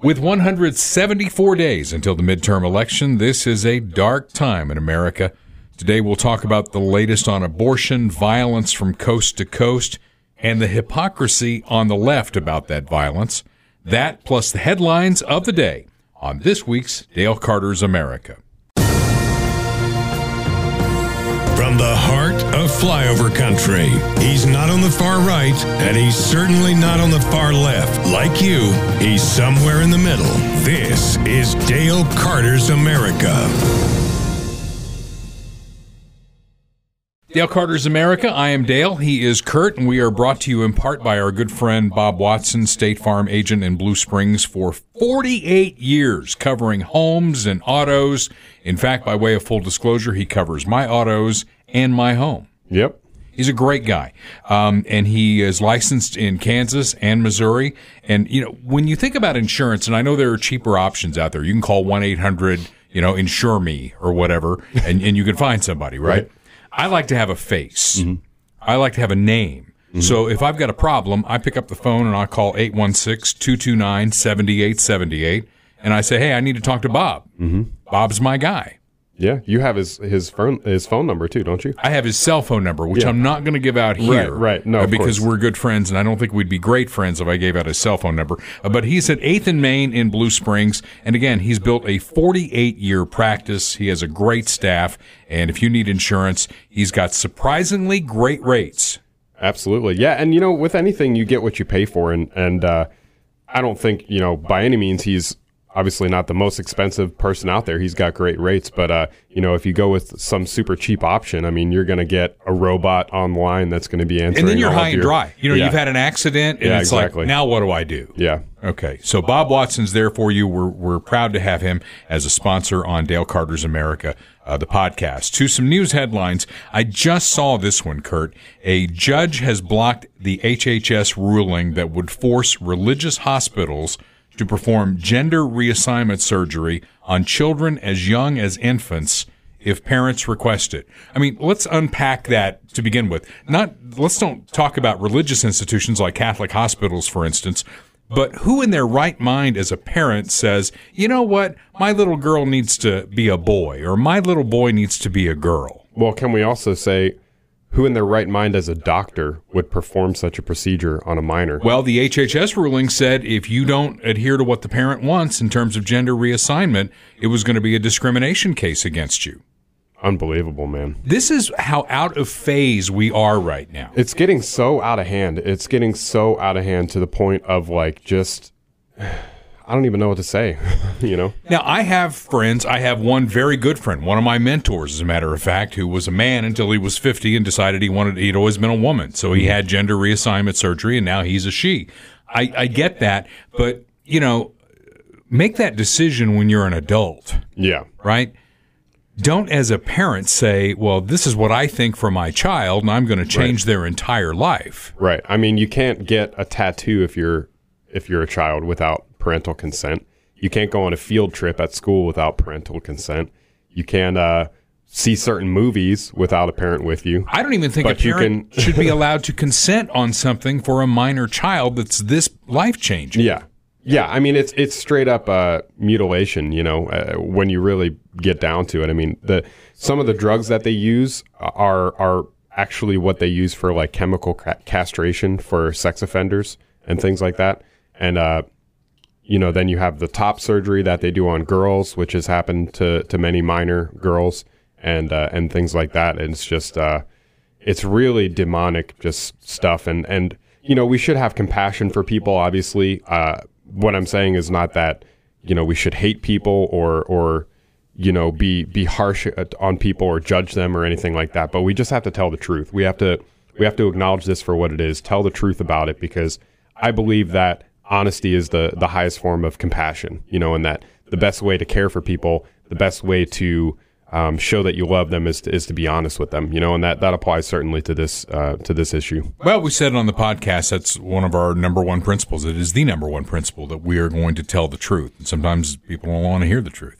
With 174 days until the midterm election, this is a dark time in America. Today we'll talk about the latest on abortion, violence from coast to coast, and the hypocrisy on the left about that violence. That plus the headlines of the day on this week's Dale Carter's America. From the heart flyover country, he's not on the far right, and he's certainly not on the far left. Like you, he's somewhere in the middle. This is Dale Carter's America. Dale Carter's America. I am Dale. He is Kurt, and we are brought to you in part by our good friend Bob Watson, State Farm agent in Blue Springs for 48 years, covering homes and autos. In fact, by way of full disclosure, he covers my autos and my home. Yep. He's a great guy. Um, and he is licensed in Kansas and Missouri. And, you know, when you think about insurance, and I know there are cheaper options out there, you can call 1 800, you know, insure me or whatever, and, and you can find somebody, right? Right. I like to have a face. I like to have a name. So if I've got a problem, I pick up the phone and I call 816-229-7878 and I say, "Hey, I need to talk to Bob." Mm-hmm. Bob's my guy. Yeah. You have his his phone his phone number too, don't you? I have his cell phone number, which I'm not going to give out here. right. No, uh, because we're good friends, and I don't think we'd be great friends if I gave out his cell phone number. Uh, but he's at 8th and Main in Blue Springs. And again, he's built a 48 year practice. He has a great staff. And if you need insurance, he's got surprisingly great rates. Absolutely. Yeah, and you know, with anything you get what you pay for and and uh I don't think, you know, by any means he's obviously not the most expensive person out there. He's got great rates, but uh, you know, if you go with some super cheap option, I mean, you're going to get a robot online that's going to be answering And then you're high and your- dry. You know, Yeah. you've had an accident, and Yeah, it's exactly. like, now what do I do? Yeah. Okay, so Bob Watson's there for you. We're we're proud to have him as a sponsor on Dale Carter's America, uh, the podcast. To some news headlines, I just saw this one, Kurt. A judge has blocked the HHS ruling that would force religious hospitals to perform gender reassignment surgery on children as young as infants if parents request it. I mean, let's unpack that to begin with. Not let's don't talk about religious institutions like Catholic hospitals, for instance. But who in their right mind as a parent says, you know what, my little girl needs to be a boy or my little boy needs to be a girl? Well, can we also say who in their right mind as a doctor would perform such a procedure on a minor? Well, the HHS ruling said if you don't adhere to what the parent wants in terms of gender reassignment, it was going to be a discrimination case against you. Unbelievable, man. This is how out of phase we are right now. It's getting so out of hand. It's getting so out of hand to the point of like just I don't even know what to say, you know? Now, I have friends. I have one very good friend, one of my mentors, as a matter of fact, who was a man until he was 50 and decided he wanted, he'd always been a woman. So he hmm. had gender reassignment surgery and now he's a she. I, I get that, but, you know, make that decision when you're an adult, Yeah. right? Don't, as a parent, say, well, this is what I think for my child and I'm going to change their entire life. Right. I mean, you can't get a tattoo if you're if you're a child without parental consent. You can't go on a field trip at school without parental consent. You can't uh, see certain movies without a parent with you. I don't even think But a parent can- should be allowed to consent on something for a minor child that's this life changing. Yeah. Yeah, I mean it's it's straight up uh, mutilation. You know, uh, when you really get down to it. I mean, the some of the drugs that they use are are actually what they use for like chemical ca- castration for sex offenders and things like that. And uh, you know, then you have the top surgery that they do on girls, which has happened to to many minor girls and uh, and things like that. And it's just uh, it's really demonic just stuff. And and you know we should have compassion for people obviously. Uh what i'm saying is not that you know we should hate people or or you know be be harsh on people or judge them or anything like that. But we just have to tell the truth. We have to we have to acknowledge this for what it is. Tell the truth about it because i believe that honesty is the the highest form of compassion you know and that the best way to care for people the best way to um, show that you love them is to, is to be honest with them, you know, and that, that applies certainly to this uh, to this issue. Well, we said on the podcast that's one of our number one principles. It is the number one principle that we are going to tell the truth. And sometimes people don't want to hear the truth.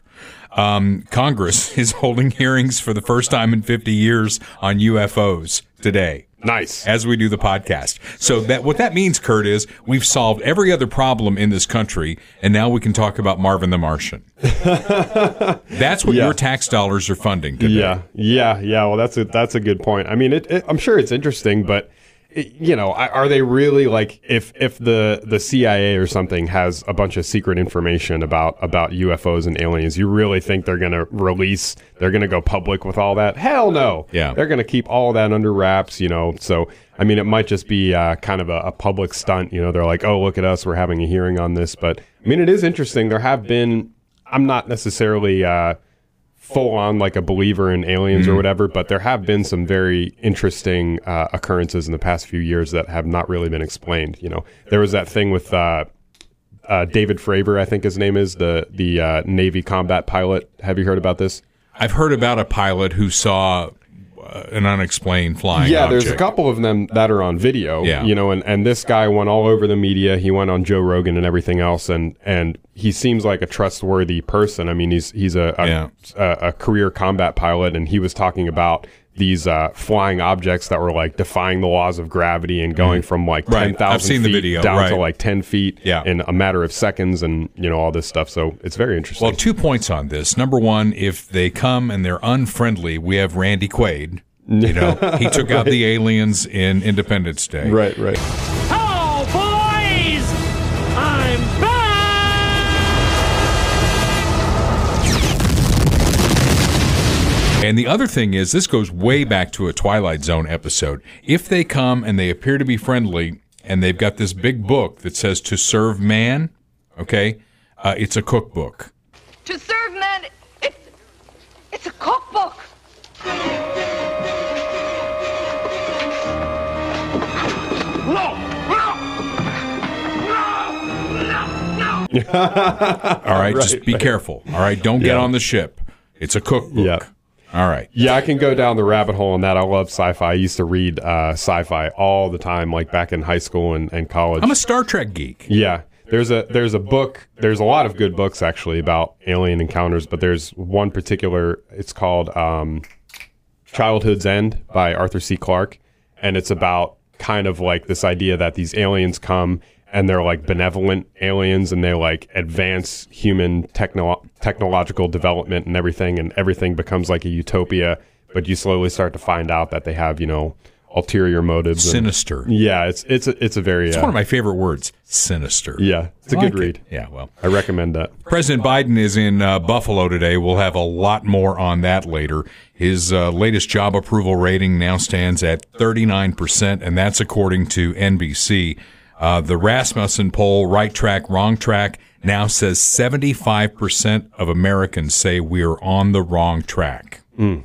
Um, Congress is holding hearings for the first time in 50 years on UFOs today Nice. as we do the podcast. So that what that means, Kurt, is we've solved every other problem in this country, and now we can talk about Marvin the Martian. That's what Yeah. your tax dollars are funding today. Yeah, yeah, yeah. Well, that's a that's a good point. I mean, it, it, I'm sure it's interesting, but you know, are they really like if if the the CIA or something has a bunch of secret information about about UFOs and aliens, you really think they're going to release? They're going to go public with all that? Hell no. Yeah. they're going to keep all that under wraps. You know, so. I mean, it might just be uh, kind of a, a public stunt. You know, they're like, "Oh, look at us, we're having a hearing on this." But I mean, it is interesting. There have been. I'm not necessarily uh, full on like a believer in aliens Mm-hmm. or whatever, but there have been some very interesting uh, occurrences in the past few years that have not really been explained. You know, there was that thing with uh, uh, David Fravor, I think his name is the the uh, Navy combat pilot. Have you heard about this? I've heard about a pilot who saw Uh, an unexplained flying Yeah, there's a couple of them that are on video. Yeah. You know, and, and this guy went all over the media. He went on Joe Rogan and everything else, and and he seems like a trustworthy person. I mean, he's he's a a, Yeah. a, a career combat pilot, and he was talking about these uh, flying objects that were like defying the laws of gravity and going from like Mm-hmm. Right. ten thousand I've the feet video, down to like ten feet Yeah. in a matter of seconds, and you know all this stuff. So it's very interesting. Well, two points on this. Number one, if they come and they're unfriendly, we have Randy Quaid. You know, he took out the aliens in Independence Day. right, right. And the other thing is, this goes way back to a Twilight Zone episode. If they come and they appear to be friendly, and they've got this big book that says "To Serve Man," okay, uh, it's a cookbook. To serve man, it's, it's a cookbook. No! No! No! No! No! All right, just be careful. All right, don't get on the ship. It's a cookbook. Yeah. All right. Yeah, I can go down the rabbit hole on that. I love sci-fi. I used to read uh, sci-fi all the time, like back in high school and, and college. I'm a Star Trek geek. yeah, there's a there's a book. There's a lot of good books actually about alien encounters, but there's one particular. It's called um, Childhood's End by Arthur C. Clarke, and it's about kind of like this idea that these aliens come and they're like benevolent aliens and they like advance human techno- technological development and everything and everything becomes like a utopia but you slowly start to find out that they have you know ulterior motives and- Sinister. yeah it's it's a, it's a very It's uh, one of my favorite words. Sinister. yeah it's a I good it. read Yeah, well. i recommend that President Biden is in uh, Buffalo today. We'll have a lot more on that later. His uh, latest job approval rating now stands at 39%, and that's according to NBC. Uh, the Rasmussen poll, right track, wrong track, now says 75% of Americans say we're on the wrong track. can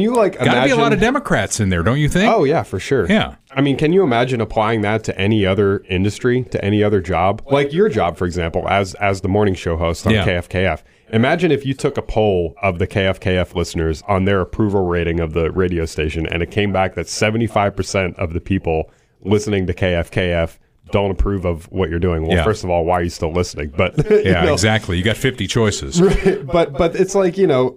you like imagine be a lot of Democrats in there, don't you think? Oh yeah, for sure. Yeah. I mean, can you imagine applying that to any other industry, to any other job? Like your job, for example, as as the morning show host on Yeah. KFKF. Imagine if you took a poll of the KFKF listeners on their approval rating of the radio station and it came back that 75% of the people listening to KFKF don't approve of what you're doing. Well, Yeah. first of all, why are you still listening? But you Yeah, know, exactly. You got 50 choices. but but it's like, you know,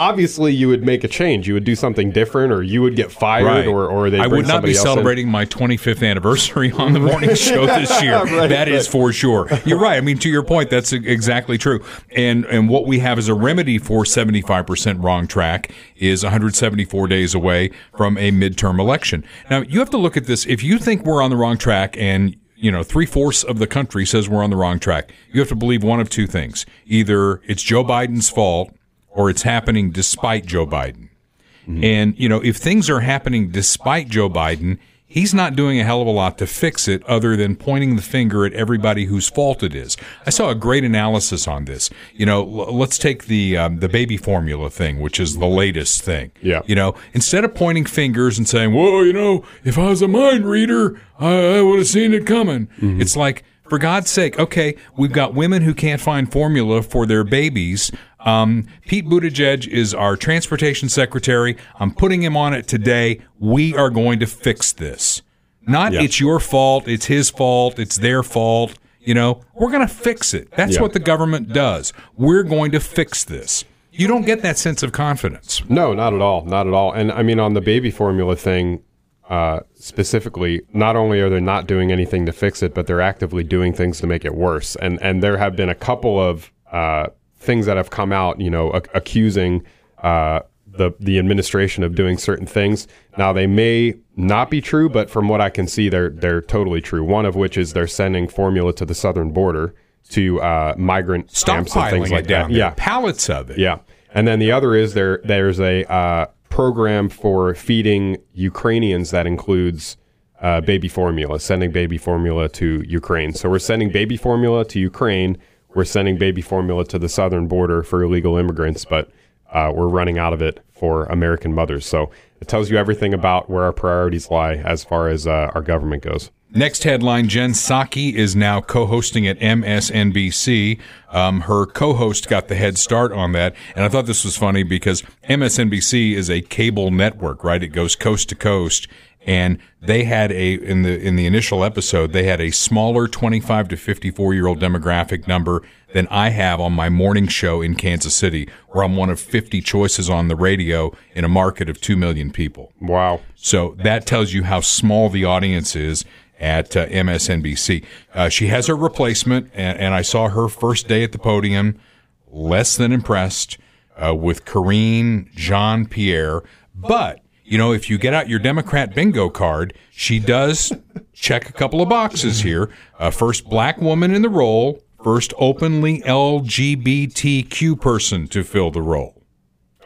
obviously you would make a change. You would do something different or you would get fired Right. or or they I would not be else in. celebrating my 25th anniversary on the morning show this year. That is Right, for sure. You're right. I mean, to your point, that's exactly true. And and what we have as a remedy for 75% wrong track is 174 days away from a midterm election. Now, you have to look at this. If you think we're on the wrong track and you know, three fourths of the country says we're on the wrong track. You have to believe one of two things. Either it's Joe Biden's fault or it's happening despite Joe Biden. And, you know, if things are happening despite Joe Biden, he's not doing a hell of a lot to fix it other than pointing the finger at everybody whose fault it is. I saw a great analysis on this. You know, l- let's take the um, the baby formula thing, which is the latest thing. Yeah. You know, instead of pointing fingers and saying, "Well, you know, if I was a mind reader, I, I would have seen it coming," it's like, for God's sake, okay, we've got women who can't find formula for their babies. Um, Pete Buttigieg is our transportation secretary. I'm putting him on it today. We are going to fix this. Not Yeah. it's your fault, it's his fault, it's their fault. You know, we're going to fix it. That's Yeah. what the government does. We're going to fix this. You don't get that sense of confidence. No, not at all. Not at all. And I mean, on the baby formula thing uh, specifically, not only are they not doing anything to fix it, but they're actively doing things to make it worse. And and there have been a couple of uh, things that have come out, you know, ac- accusing uh, the the administration of doing certain things. Now they may not be true, but from what I can see, they're they're totally true. One of which is they're sending formula to the southern border to uh, migrant camps and things like that. there. Yeah, Pallets of it. yeah, and then the other is there. There's a uh, program for feeding Ukrainians that includes uh, baby formula, sending baby formula to Ukraine. So we're sending baby formula to Ukraine. We're sending baby formula to the southern border for illegal immigrants, but uh, we're running out of it for American mothers. So it tells you everything about where our priorities lie as far as uh, our government goes. Next headline Jen Psaki is now co hosting at MSNBC. Um, her co host got the head start on that. And I thought this was funny because MSNBC is a cable network, right? It goes coast to coast. And they had a in the in the initial episode they had a smaller 25 to 54 year old demographic number than I have on my morning show in Kansas City where I'm one of 50 choices on the radio in a market of 2 million people. Wow. So that tells you how small the audience is at uh, MSNBC. Uh, she has her replacement, and, and I saw her first day at the podium, less than impressed uh, with Karine Jean Pierre. But, you know, if you get out your Democrat bingo card, she does check a couple of boxes here. Uh, first black woman in the role, first openly LGBTQ person to fill the role.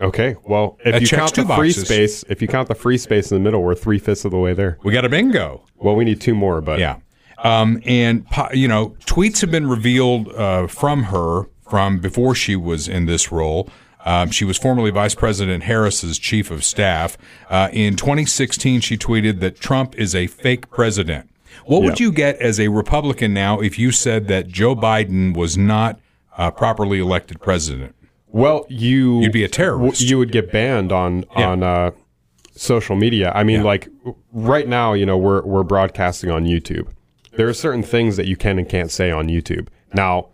Okay. Well, if That you count the free boxes. space, if you count the free space in the middle, we're three fifths of the way there. We got a bingo. Well, we need two more, but Yeah. Um, and, you know, tweets have been revealed uh, from her from before she was in this role. Um, she was formerly Vice President Harris's chief of staff. Uh, in 2016, she tweeted that Trump is a fake president. What would you get as a Republican now if you said that Joe Biden was not uh, properly elected president? Well, you You'd be a terrorist. w- You would get banned on Yeah. on uh, social media. I mean, Yeah. like right now, you know, we're we're broadcasting on YouTube. There are certain things that you can and can't say on YouTube. Now,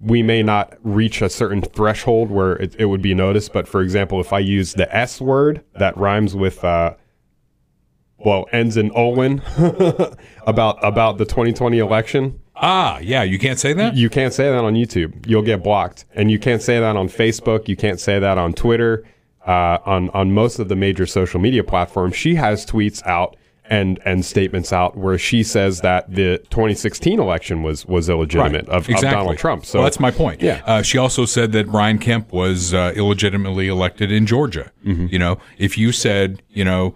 we may not reach a certain threshold where it, it would be noticed. But for example, if I use the S word that rhymes with uh, well ends in Olin about about the 2020 election, Ah, yeah, you can't say that? you can't say that on YouTube. You'll get blocked, and you can't say that on Facebook. You can't say that on Twitter. Uh, on on most of the major social media platforms, she has tweets out and and statements out where she says that the 2016 election was was illegitimate of, of exactly. Donald Trump. So well, that's my point. Yeah. Uh, she also said that Brian Kemp was uh, illegitimately elected in Georgia. Mm-hmm. You know, if you said, you know,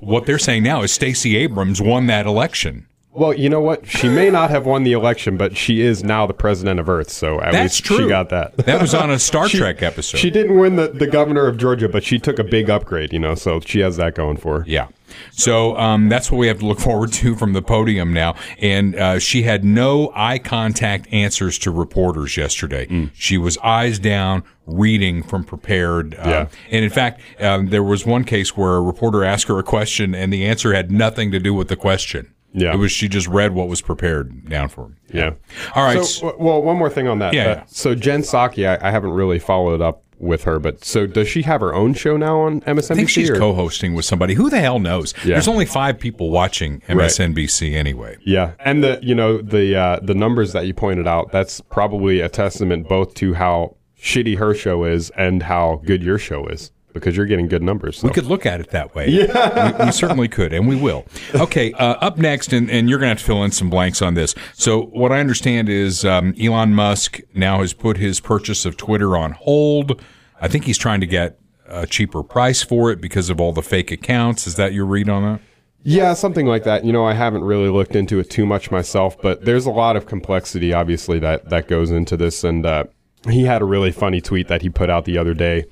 what they're saying now is Stacey Abrams won that election. Well, you know what? She may not have won the election, but she is now the president of Earth. So at That's least true. she got that. That was on a Star Trek episode. She didn't win the, the governor of Georgia, but she took a big upgrade, you know, so she has that going for her. Yeah. So um, that's what we have to look forward to from the podium now. And uh, she had no eye contact answers to reporters yesterday. Mm. She was eyes down, reading from prepared. Uh, Yeah. And in fact, um, there was one case where a reporter asked her a question, and the answer had nothing to do with the question. Yeah. It was she just read what was prepared down for her. Yeah. All right. So, well, one more thing on that. Yeah, Uh, so Jen Psaki, I, I haven't really followed up with her, but so does she have her own show now on MSNBC? I think she's or- co-hosting with somebody. Who the hell knows? Yeah. There's only five people watching MSNBC anyway. Yeah, and the you know the uh, the numbers that you pointed out, that's probably a testament both to how shitty her show is and how good your show is because you're getting good numbers. so. We could look at it that way. Yeah. We, we certainly could, and we will. Okay, uh, up next, and, and you're going to have to fill in some blanks on this. So, what I understand is um, Elon Musk now has put his purchase of Twitter on hold. I think he's trying to get a cheaper price for it because of all the fake accounts. Is that your read on that? Yeah, something like that. You know, I haven't really looked into it too much myself, but there's a lot of complexity, obviously, that that goes into this. And uh, he had a really funny tweet that he put out the other day,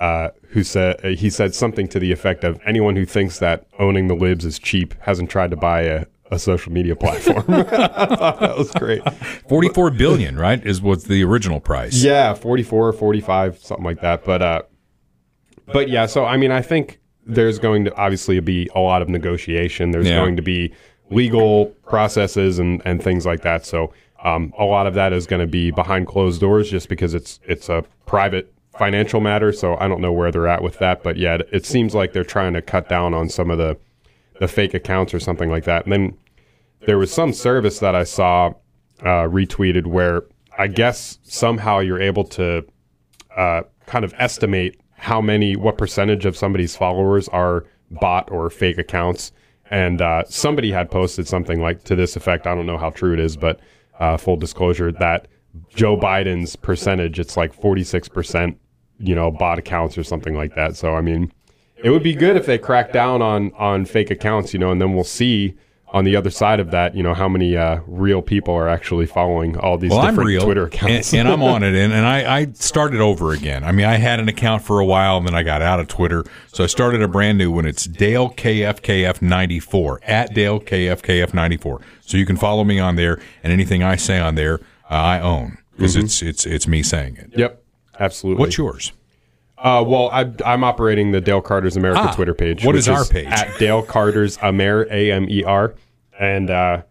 uh, who said uh, he said something to the effect of anyone who thinks that owning the libs is cheap hasn't tried to buy a, a social media platform. I thought that was great. 44 billion, right, is what's the original price. Yeah, 44, 45, something like that. But uh, but yeah, so I mean, I think there's going to obviously be a lot of negotiation. There's Yeah. going to be legal processes and, and things like that. So Um, a lot of that is going to be behind closed doors, just because it's it's a private financial matter. So I don't know where they're at with that, but yeah, it, seems like they're trying to cut down on some of the the fake accounts or something like that. And then there was some service that I saw uh, retweeted where I guess somehow you're able to uh, kind of estimate how many, what percentage of somebody's followers are bot or fake accounts. And uh, somebody had posted something like to this effect. I don't know how true it is, but uh, full disclosure that Joe Biden's percentage, it's like 46%, you know, bot accounts or something like that. So, I mean, it would be good if they crack down on, on fake accounts, you know, and then we'll see on the other side of that, you know, how many uh, real people are actually following all these Well, different real, Twitter accounts. and, and I'm on it, and, and I, I started over again. I mean, I had an account for a while, and then I got out of Twitter, so I started a brand new one. It's Dale KFKF94 at Dale KFKF94. So you can follow me on there, and anything I say on there, uh, I own because it's it's it's me saying it. yep, absolutely. What's yours? Uh, well, I, I'm operating the Dale Carter's America Ah, Twitter page. what which is our page? At Dale Carter's Amer, A M E R. And uh,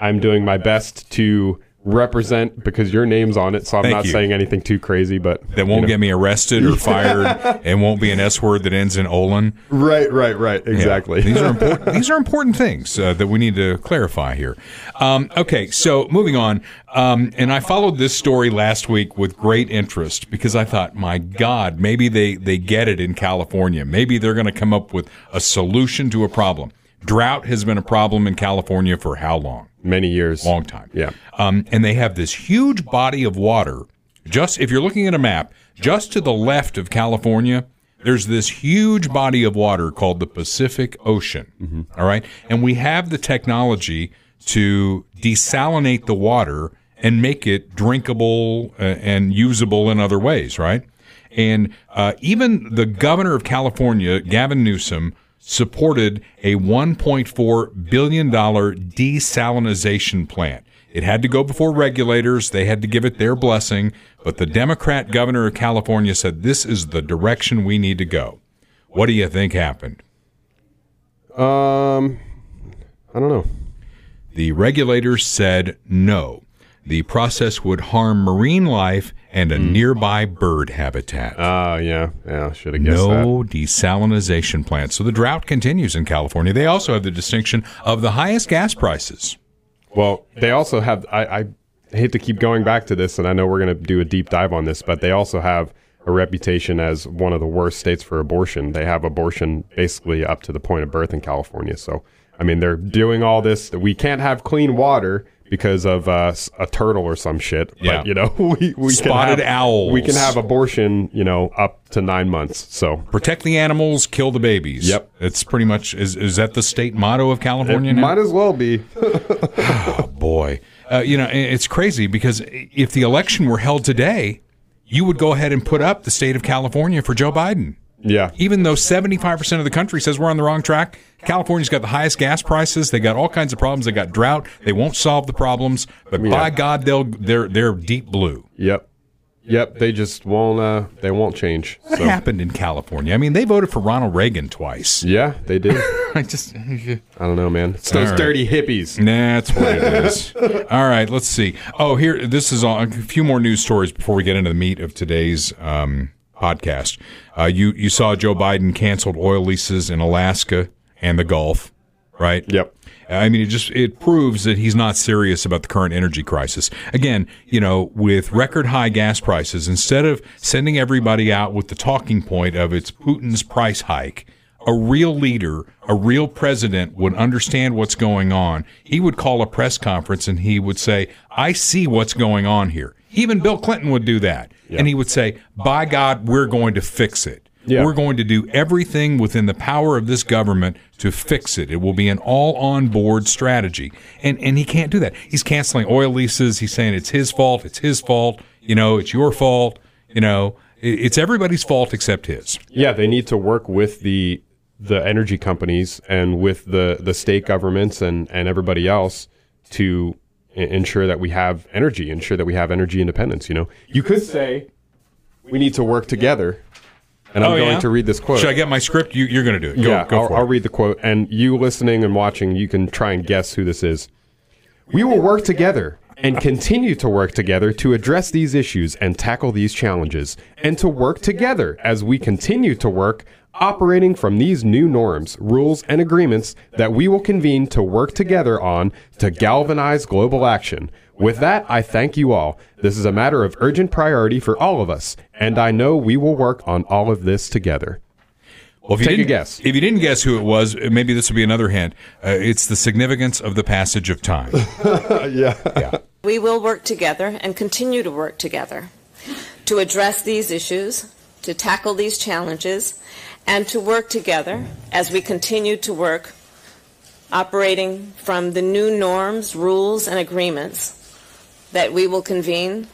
I'm doing my best to represent because your name's on it. So I'm Thank not you. saying anything too crazy, but. That won't get me arrested or fired, and won't be an S word that ends in Olin. Right, right, right. Yeah. Exactly. these are important. These are important things uh, that we need to clarify here. Um, okay, so moving on, um, and I followed this story last week with great interest because I thought, my God, maybe they they get it in California. Maybe they're going to come up with a solution to a problem. Drought has been a problem in California for how long? Many years. long time. Yeah. Um, and they have this huge body of water. Just if you're looking at a map, just to the left of California, there's this huge body of water called the Pacific Ocean. All right. And we have the technology to desalinate the water and make it drinkable uh, and usable in other ways, right? And uh, even the governor of California, Gavin Newsom, supported a $1.4 billion desalinization plant. It had to go before regulators. They had to give it their blessing. But the Democrat governor of California said this is the direction we need to go. What do you think happened? Um, I don't know. The regulators said no. The process would harm marine life and a hmm. nearby bird habitat. Oh, yeah. Yeah, should have guessed that. no desalinization plant. So the drought continues in California. They also have the distinction of the highest gas prices. Well, they also have. I, I hate to keep going back to this, and I know we're going to do a deep dive on this, but they also have a reputation as one of the worst states for abortion. They have abortion basically up to the point of birth in California. So, I mean, they're doing all this. We can't have clean water because of uh, a turtle or some shit. But Yeah. you know, we, we Spotted can have, owls. We can have abortion. You know, up to nine months. So. Protect the animals, kill the babies. Yep. It's pretty much is is that the state motto of California It now? might as well be. Boy, uh, you know it's crazy because if the election were held today, you would go ahead and put up the state of California for Joe Biden. Yeah. Even though 75% of the country says we're on the wrong track, California's got the highest gas prices. They got all kinds of problems. They got drought. They won't solve the problems, but by God, they'll they're they're deep blue. Yep. Yep. They just won't. Uh, they won't change. What So- happened in California? I mean, they voted for Ronald Reagan twice. Yeah, they did. I just I don't know, man. It's those right. dirty hippies. Nah, that's what it is. All right, let's see. Oh, here, this is all, a few more news stories before we get into the meat of today's um, podcast. Uh, you you saw Joe Biden canceled oil leases in Alaska and the Gulf, right? Yep. I mean, it just it proves that he's not serious about the current energy crisis. Again, you know, with record high gas prices, instead of sending everybody out with the talking point of it's Putin's price hike, a real leader, a real president would understand what's going on. He would call a press conference and he would say, "I see what's going on here." Even Bill Clinton would do that, and he would say, "By God, we're going to fix it." Yeah. We're going to do everything within the power of this government to fix it. It will be an all on board strategy. And and he can't do that. He's canceling oil leases. He's saying it's his fault. It's his fault. You know, it's your fault. You know, it's everybody's fault except his. Yeah, they need to work with the the energy companies and with the the state governments and and everybody else to ensure that we have energy, ensure that we have energy independence. You know, you could say we need to work together. And I'm Oh, going yeah? to read this quote. Should I get my script? You, you're going to do it. Go, yeah, go I'll, I'll read the quote, and you listening and watching, you can try and guess who this is. We will work together and continue to work together to address these issues and tackle these challenges, and to work together as we continue to work operating from these new norms, rules, and agreements that we will convene to work together on to galvanize global action. With that, I thank you all. This is a matter of urgent priority for all of us, and I know we will work on all of this together. Well, if you Take a didn't- guess. If you didn't guess who it was, maybe this will be another hint. Uh, it's the significance of the passage of time. Yeah. We will work together and continue to work together to address these issues, to tackle these challenges, and to work together as we continue to work operating from the new norms, rules, and agreements that we will convene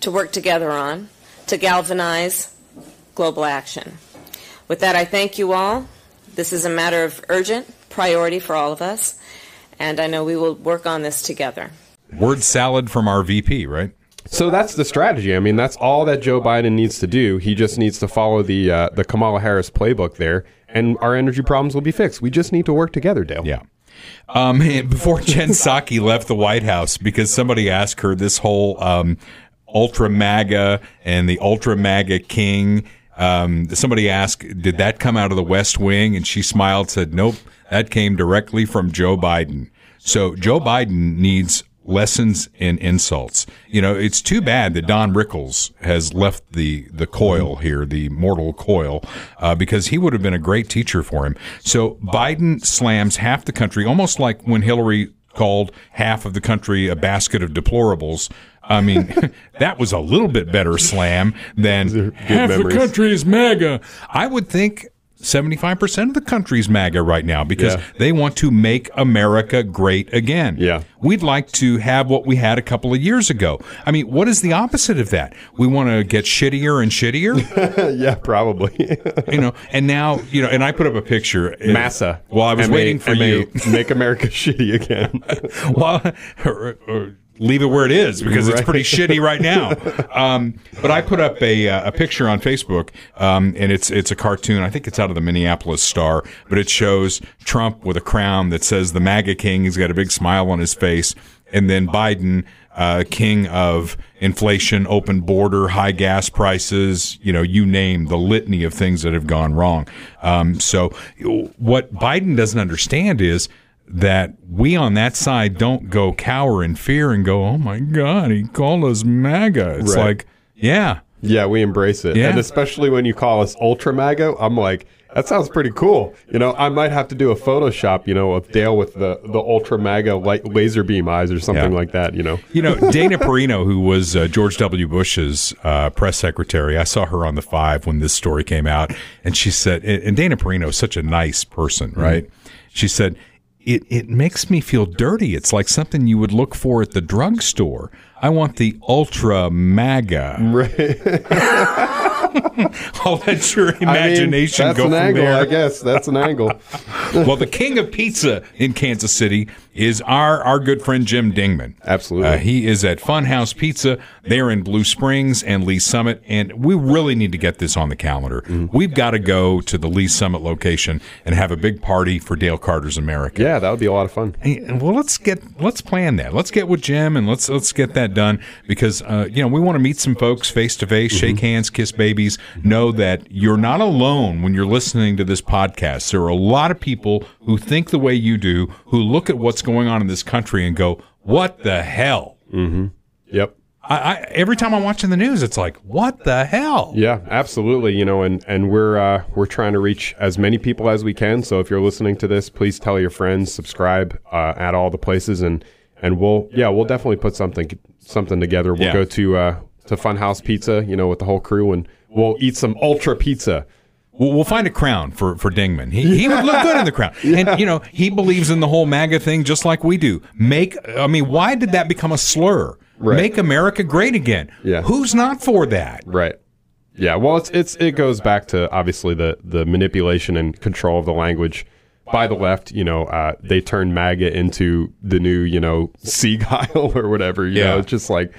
to work together on to galvanize global action. With that, I thank you all. This is a matter of urgent priority for all of us, and I know we will work on this together. Word salad from our VP, right? So that's the strategy. I mean, that's all that Joe Biden needs to do. He just needs to follow the uh, the Kamala Harris playbook there, and our energy problems will be fixed. We just need to work together, Dale. Yeah. Um, before Jen Psaki left the White House, because somebody asked her this whole um, ultra MAGA and the ultra MAGA king. Um, somebody asked, "Did that come out of the West Wing?" And she smiled, said, "Nope, that came directly from Joe Biden." So Joe Biden needs lessons in insults. You know, it's too bad that Don Rickles has left the the coil here, the mortal coil, uh, because he would have been a great teacher for him. So Biden slams half the country, almost like when Hillary called half of the country a basket of deplorables. I mean, that was a little bit better slam than half memories. the country is MAGA. I would think 75% of the country's MAGA right now because Yeah. they want to make America great again. Yeah. We'd like to have what we had a couple of years ago. I mean, what is the opposite of that? We want to get shittier and shittier, yeah, probably. you know, and now, you know, and I put up a picture. Massa. While I was MA waiting for MA you. Make America shitty again. well, or, or leave it where it is because it's pretty shitty right now. Um, but I put up a, uh, a picture on Facebook, um, and it's it's a cartoon. I think it's out of the Minneapolis Star, but it shows Trump with a crown that says the MAGA King. He's got a big smile on his face, and then Biden. Uh, king of inflation, open border, high gas prices, you know, you name the litany of things that have gone wrong. Um, so what Biden doesn't understand is that we on that side don't go cower in fear and go, oh my God, he called us MAGA. It's Right. like, yeah, yeah, we embrace it. Yeah. And especially when you call us ultra MAGA, I'm like, that sounds pretty cool. You know, I might have to do a Photoshop, you know, of Dale with the, the ultra MAGA light, laser beam eyes or something Yeah. like that, you know. You know, Dana Perino, who was uh, George W. Bush's uh, press secretary, I saw her on the Five when this story came out, and she said, and and Dana Perino is such a nice person, right? She said, it, it makes me feel dirty. It's like something you would look for at the drugstore. I want the ultra MAGA. I'll let your imagination I mean, that's go an from angle, there. I guess. That's an angle. well, the king of pizza in Kansas City is our our good friend Jim Dingman. Absolutely. Uh, he is at Funhouse Pizza. They're in Blue Springs and Lee Summit, and we really need to get this on the calendar. Mm-hmm. We've got to go to the Lee Summit location and have a big party for Dale Carter's America. Yeah, that would be a lot of fun. And, Well, let's get let's plan that. Let's get with Jim and let's let's get that done because uh, you know we want to meet some folks face to face, shake hands, kiss babies. Know that you're not alone when you're listening to this podcast. There are a lot of people who think the way you do, who look at what's going on in this country and go, "What the hell?" Yep. I, I every time I'm watching the news, it's like, "What the hell?" Yeah, absolutely. You know, and and we're uh, we're trying to reach as many people as we can. So if you're listening to this, please tell your friends, subscribe uh, at all the places, and and we'll yeah we'll definitely put something something together. We'll Yeah. go to uh, to Funhouse Pizza, you know, with the whole crew, and we'll eat some ultra pizza. We'll, we'll find a crown for, for Dingman. He, he would look good in the crown. And, you know, he believes in the whole MAGA thing just like we do. Make, I mean, why did that become a slur? Right. Make America great again. Yeah. Who's not for that? Right. Yeah. Well, it's it's it goes back to obviously the the manipulation and control of the language by the left. You know, uh, they turned MAGA into the new you know Seagull or whatever. You Yeah. know, it's just like.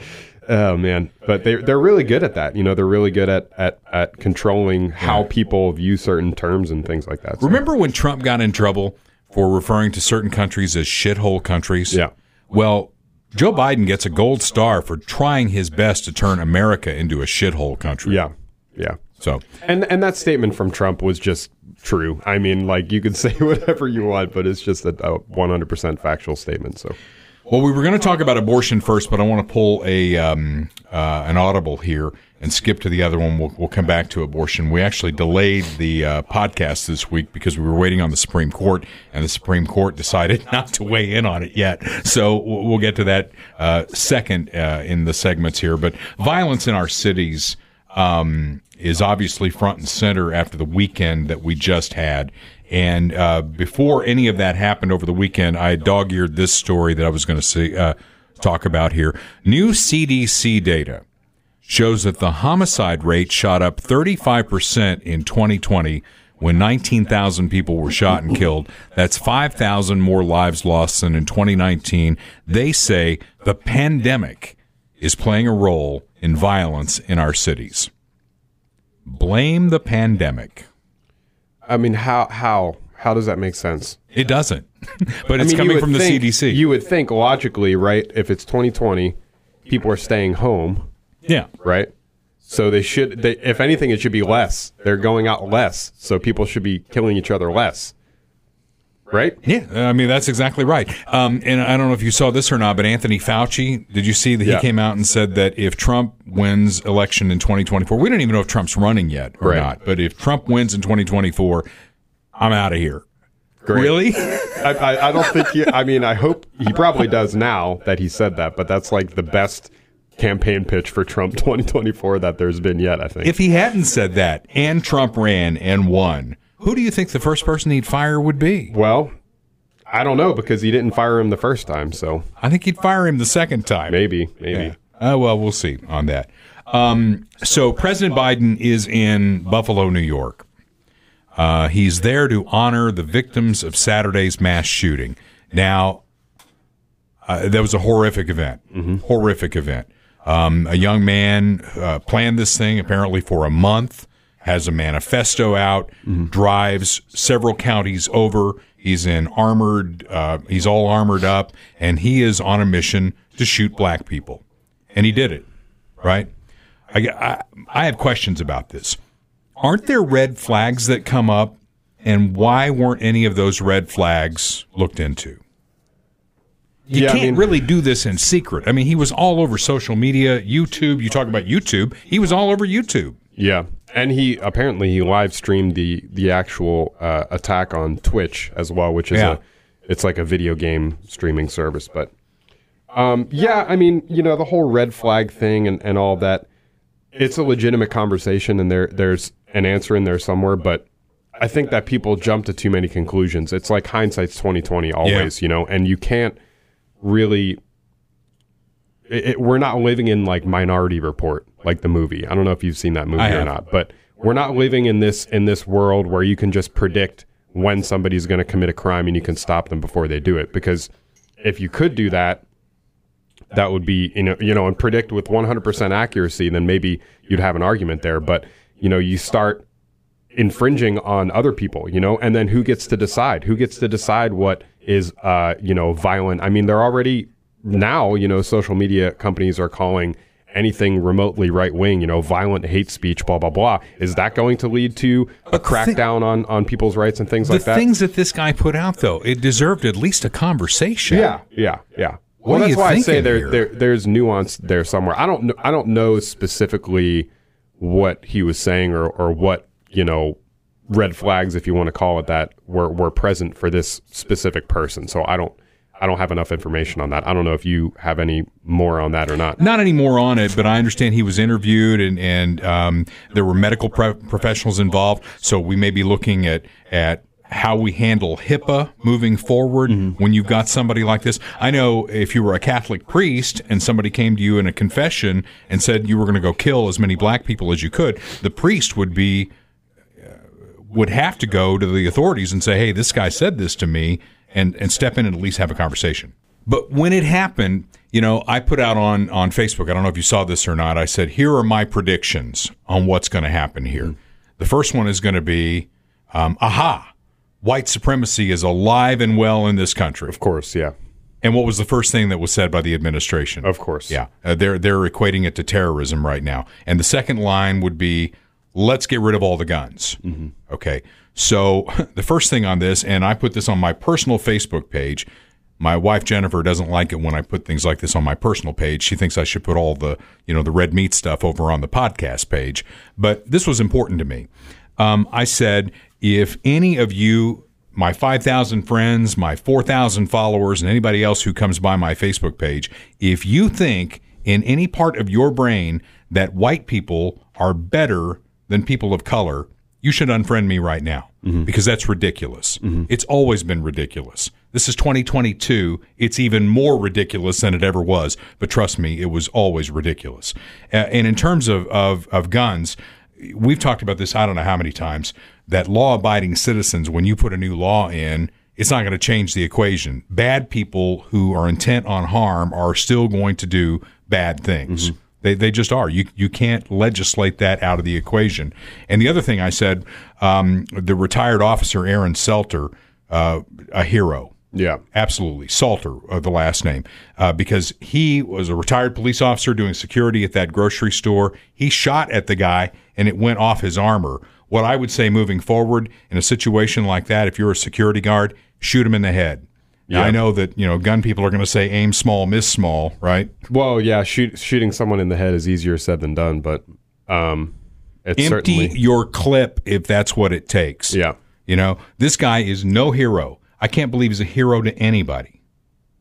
Oh man, but they they're really good at that. You know, they're really good at at, at controlling how people view certain terms and things like that. So- Remember when Trump got in trouble for referring to certain countries as shithole countries? Yeah. Well, Joe Biden gets a gold star for trying his best to turn America into a shithole country. Yeah, yeah. So And and that statement from Trump was just true. I mean, like you can say whatever you want, but it's just a, a 100% factual statement. So Well, we were going to talk about abortion first, but I want to pull a um, uh, an audible here and skip to the other one. We'll, we'll come back to abortion. We actually delayed the uh, podcast this week because we were waiting on the Supreme Court, and the Supreme Court decided not to weigh in on it yet. So we'll get to that uh, second uh, in the segments here. But violence in our cities um, is obviously front and center after the weekend that we just had. And uh, before any of that happened over the weekend, I dog eared this story that I was going to uh, talk about here. New CDC data shows that the homicide rate shot up 35% in 2020 when 19,000 people were shot and killed. That's 5,000 more lives lost than in 2019. They say the pandemic is playing a role in violence in our cities. Blame the pandemic. I mean, how how how does that make sense? It doesn't, but it's I mean, coming from the CDC. You would think logically, right? If it's 2020, people are staying home, yeah. right? So they should. They, if anything, it should be less. They're going out less, so people should be killing each other less, right? Yeah, I mean that's exactly right. Um, and I don't know if you saw this or not, but Anthony Fauci, did you see that he Yeah. came out and said that if Trump wins election in 2024, we don't even know if Trump's running yet or Right. not, but if Trump wins in 2024, I'm out of here. Great. Really? I, I, I don't think he. I mean, I hope he probably does now that he said that. But that's like the best campaign pitch for Trump 2024 that there's been yet. I think. if he hadn't said that and Trump ran and won, who do you think the first person he'd fire would be? well, I don't know because he didn't fire him the first time. So I think he'd fire him the second time. maybe, maybe. Uh, well, we'll see on that. Um, so President Biden is in Buffalo, New York. Uh, he's there to honor the victims of Saturday's mass shooting. Now, uh, that was a horrific event. Horrific event. Um, a young man uh, planned this thing apparently for a month, has a manifesto out, drives several counties over. He's in armored, uh, he's all armored up, and he is on a mission to shoot black people. And he did it, right? I, I, I have questions about this. Aren't there red flags that come up, and why weren't any of those red flags looked into? You Yeah, can't mean- really do this in secret. I mean, he was all over social media, YouTube. You talk about YouTube. He was all over YouTube. Yeah, and he apparently he live streamed the the actual uh, attack on Twitch as well, which is Yeah. a it's like a video game streaming service. But um, yeah, I mean, you know, the whole red flag thing and, and all that, it's a legitimate conversation, and there there's an answer in there somewhere. But I think that people jump to too many conclusions. It's like hindsight's twenty twenty always, you know, and you can't really it, it- we're not living in like Minority Report, like the movie. I don't know if you've seen that movie I or have. not, but we're not living in this in this world where you can just predict when somebody's going to commit a crime and you can stop them before they do it. Because if you could do that, that would be you know you know and predict with 100% accuracy, then maybe you'd have an argument there. But you know you start infringing on other people, you know, and then who gets to decide? Who gets to decide what is, uh, you know, violent? I mean, they're already now, you know, social media companies are calling anything remotely right wing, you know, violent hate speech, blah blah blah. Is that going to lead to a crackdown on on people's rights and things like that? The things that this guy put out, though, it deserved at least a conversation. Yeah, yeah, yeah. What well, that's why I say there, there there's nuance there somewhere. I don't know, I don't know specifically what he was saying or or what you know red flags, if you want to call it that, were were present for this specific person. So I don't I don't have enough information on that. I don't know if you have any more on that or not. not any more on it, but I understand he was interviewed and and um, there were medical pro- professionals involved. So we may be looking at at how we handle HIPAA moving forward when you've got somebody like this. I know if you were a Catholic priest and somebody came to you in a confession and said you were going to go kill as many black people as you could, the priest would be would have to go to the authorities and say, "Hey, this guy said this to me," and and step in and at least have a conversation. But when it happened, you know, I put out on on Facebook. I don't know if you saw this or not. I said, "Here are my predictions on what's going to happen here." The first one is going to be, um, "Aha, white supremacy is alive and well in this country." Of course, yeah. And what was the first thing that was said by the administration? Of course. Yeah, uh, they're they're equating it to terrorism right now. And the second line would be, "Let's get rid of all the guns." Okay, so the first thing on this, and I put this on my personal Facebook page. My wife Jennifer doesn't like it when I put things like this on my personal page. She thinks I should put all the you know the red meat stuff over on the podcast page. But this was important to me. Um, I said, if any of you my 5,000 friends, my 4,000 followers, and anybody else who comes by my Facebook page, if you think in any part of your brain that white people are better than people of color, you should unfriend me right now because that's ridiculous. It's always been ridiculous. This is 2022. It's even more ridiculous than it ever was. But trust me, it was always ridiculous. Uh, and in terms of, of, of guns, we've talked about this I don't know how many times that law abiding citizens, when you put a new law in, it's not going to change the equation. Bad people who are intent on harm are still going to do bad things. They, they just are. You you can't legislate that out of the equation. And the other thing I said, um, the retired officer Aaron Selter, uh, a hero. Yeah. Absolutely. Salter, uh, the last name, uh, because he was a retired police officer doing security at that grocery store. He shot at the guy and it went off his armor. What I would say moving forward in a situation like that, if you're a security guard, shoot him in the head. Now, I know that, you know, gun people are going to say aim small, miss small, right? Well, yeah, shoot, shooting someone in the head is easier said than done, but um, it's Empty certainly your clip if that's what it takes. yeah. You know, this guy is no hero. I can't believe he's a hero to anybody.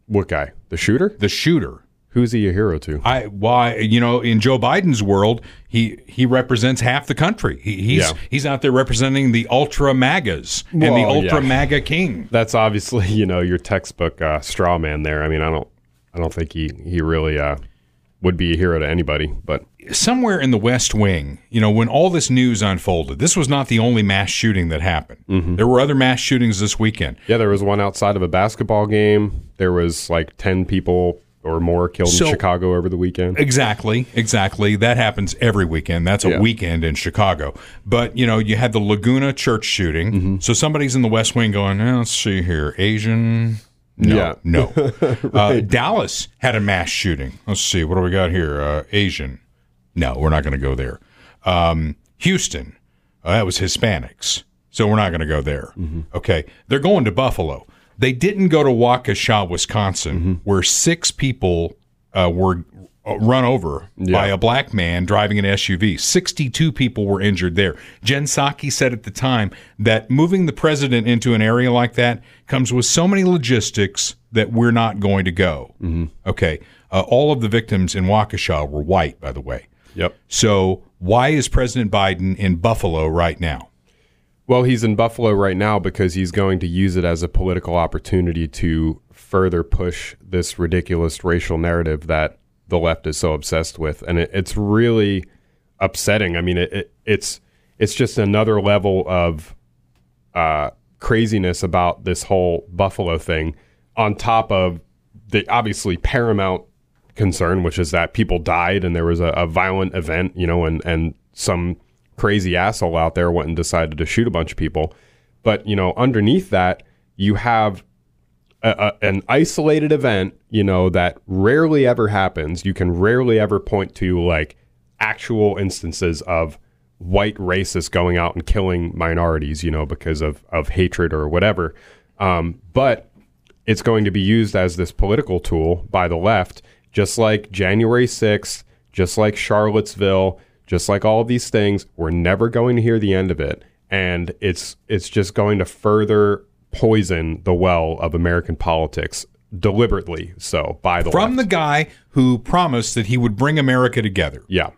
What guy? The shooter? The shooter. Who's he a hero to? I why you know in Joe Biden's world he he represents half the country. He, he's Yeah. he's out there representing the ultra magas and the Well, ultra yeah. MAGA king. That's obviously you know your textbook uh, straw man there. I mean, I don't, I don't think he he really uh, would be a hero to anybody. But Somewhere in the West Wing, you know, when all this news unfolded, this was not the only mass shooting that happened. Mm-hmm. There were other mass shootings this weekend. yeah, there was one outside of a basketball game. There was like ten people or more killed So- in Chicago over the weekend. Exactly, exactly. That happens every weekend. That's a Yeah. weekend in Chicago. But you know, you had the Laguna church shooting. Mm-hmm. So somebody's in the West Wing going, eh, "Let's see here, Asian." No, Yeah. no. uh, Dallas had a mass shooting. Let's see, what do we got here? Uh, Asian. No, we're not going to go there. Um, Houston, uh, that was Hispanics. So we're not going to go there. Mm-hmm. Okay. They're going to Buffalo. They didn't go to Waukesha, Wisconsin, Mm-hmm. where six people uh, were uh, run over by a black man driving an SUV. 62 people were injured there. Jen Psaki said at the time that moving the president into an area like that comes with so many logistics that we're not going to go. Okay. Uh, all of the victims in Waukesha were white, by the way. Yep. So why is President Biden in Buffalo right now? Well, he's in Buffalo right now because he's going to use it as a political opportunity to further push this ridiculous racial narrative that the left is so obsessed with, and it, it's really upsetting. I mean, it, it, it's it's just another level of uh, craziness about this whole Buffalo thing, on top of the obviously paramount concern, which is that people died and there was a, a violent event, you know, and and some crazy asshole out there went and decided to shoot a bunch of people. But you know, underneath that, you have a, a, an isolated event, you know, that rarely ever happens. You can rarely ever point to like actual instances of white racists going out and killing minorities, you know, because of, of hatred or whatever. Um, but it's going to be used as this political tool by the left, just like January 6th, just like Charlottesville, just like all of these things. We're never going to hear the end of it. And it's it's just going to further poison the well of American politics deliberately so by the way. From the guy who promised that he would bring America together. yeah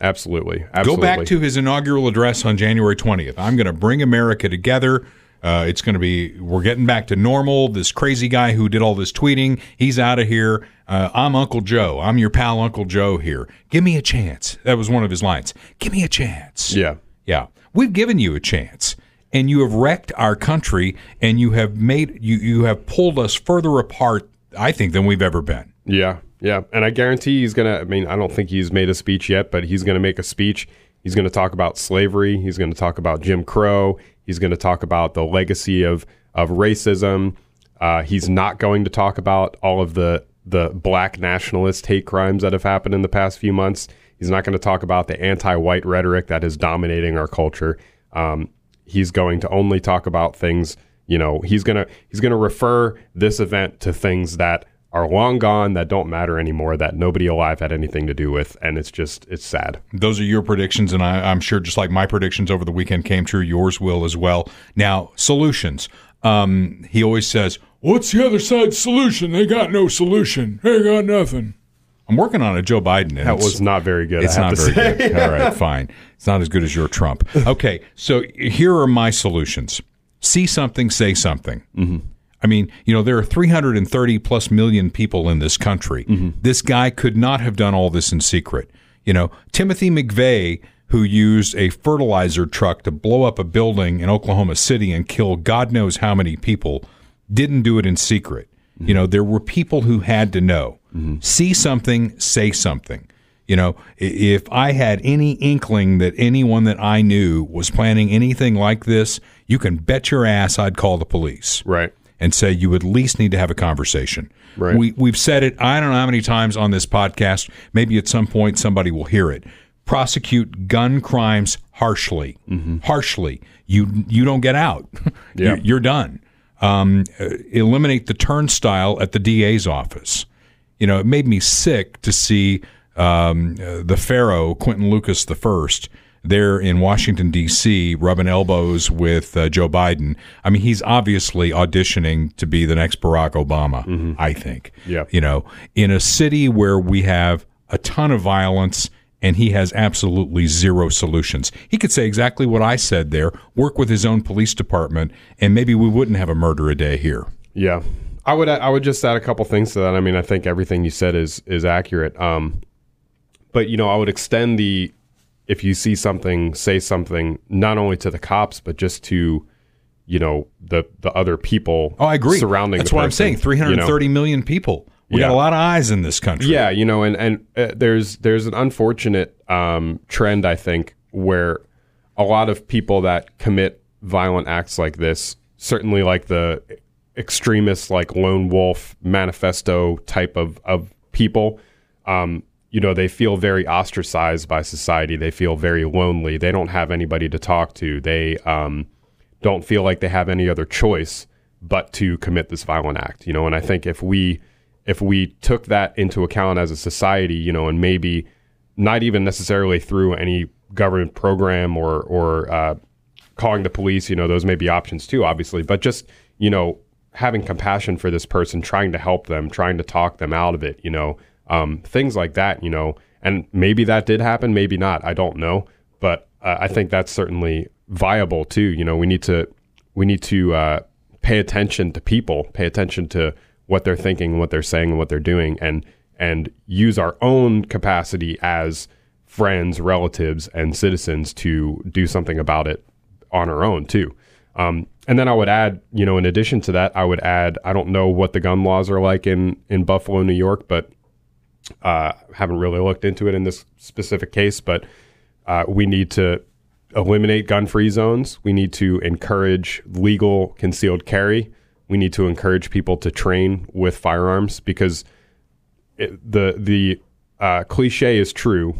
absolutely Absolutely. Go back to his inaugural address on January 20th. I'm going to bring America together. Uh, it's going to be, we're getting back to normal. This crazy guy who did all this tweeting, he's out of here. Uh, I'm Uncle Joe. I'm your pal, Uncle Joe here. Give me a chance. That was one of his lines. Give me a chance. yeah Yeah. We've given you a chance. And you have wrecked our country and you have made you you have pulled us further apart, I think, than we've ever been. Yeah, yeah, and I guarantee he's gonna. I mean, I don't think he's made a speech yet, but he's gonna make a speech. He's gonna talk about slavery. He's gonna talk about Jim Crow. He's gonna talk about the legacy of of racism. Uh, he's not going to talk about all of the the black nationalist hate crimes that have happened in the past few months. He's not going to talk about the anti-white rhetoric that is dominating our culture. Um, he's going to only talk about things. You know, he's gonna he's gonna refer this event to things that are long gone, that don't matter anymore, that nobody alive had anything to do with, and it's just it's sad. Those are your predictions, and I, I'm sure just like my predictions over the weekend came true, yours will as well. Now, solutions. Um, he always says, What's the other side's solution? They got no solution. They got nothing. I'm working on a Joe Biden. And That was not very good. It's not very say. good. All right, fine. It's not as good as your Trump. Okay, so here are my solutions. See something, say something. Mm-hmm. I mean, you know, there are 330 plus million people in this country. This guy could not have done all this in secret. You know, Timothy McVeigh, who used a fertilizer truck to blow up a building in Oklahoma City and kill God knows how many people, didn't do it in secret. You know, there were people who had to know. See something, say something. You know, if I had any inkling that anyone that I knew was planning anything like this, you can bet your ass I'd call the police Right. and say you at least need to have a conversation. Right. We we've said it I don't know how many times on this podcast. Maybe at some point somebody will hear it. Prosecute gun crimes harshly. Harshly. You you don't get out. Yeah. you're, you're done. Um, uh, eliminate the turnstile at the DA's office. You know, it made me sick to see um, uh, the Pharaoh Quinton Lucas the first there in Washington D.C. rubbing elbows with uh, Joe Biden. I mean, he's obviously auditioning to be the next Barack Obama. I think. Yeah. You know, in a city where we have a ton of violence. And he has absolutely zero solutions. He could say exactly what I said there, work with his own police department, and maybe we wouldn't have a murder a day here. Yeah, I would. I would just add a couple things to that. I mean, I think everything you said is is accurate. Um, but you know, I would extend the if you see something, say something, not only to the cops, but just to you know the the other people. Oh, I agree. Surrounding. That's the what I'm person, saying. you know? 330 million people. We got a lot of eyes in this country. Yeah, you know, and and uh, there's there's an unfortunate um, trend I think where a lot of people that commit violent acts like this, certainly like the extremist, like lone wolf manifesto type of of people, um, you know, they feel very ostracized by society. They feel very lonely. They don't have anybody to talk to. They um, don't feel like they have any other choice but to commit this violent act. You know, and I think if we if we took that into account as a society, you know, and maybe not even necessarily through any government program or or uh, calling the police, you know, those may be options too, obviously, but just you know having compassion for this person, trying to help them, trying to talk them out of it, you know, um, things like that, you know, and maybe that did happen, maybe not, I don't know, but uh, I think that's certainly viable too. You know, we need to we need to uh, pay attention to people, pay attention to what they're thinking, what they're saying, and what they're doing, and and use our own capacity as friends, relatives, and citizens to do something about it on our own too. Um, and then I would add, you know, in addition to that, I would add, I don't know what the gun laws are like in in Buffalo, New York, but uh, haven't really looked into it in this specific case. But uh, we need to eliminate gun-free zones. We need to encourage legal concealed carry. We need to encourage people to train with firearms because it, the the uh, cliche is true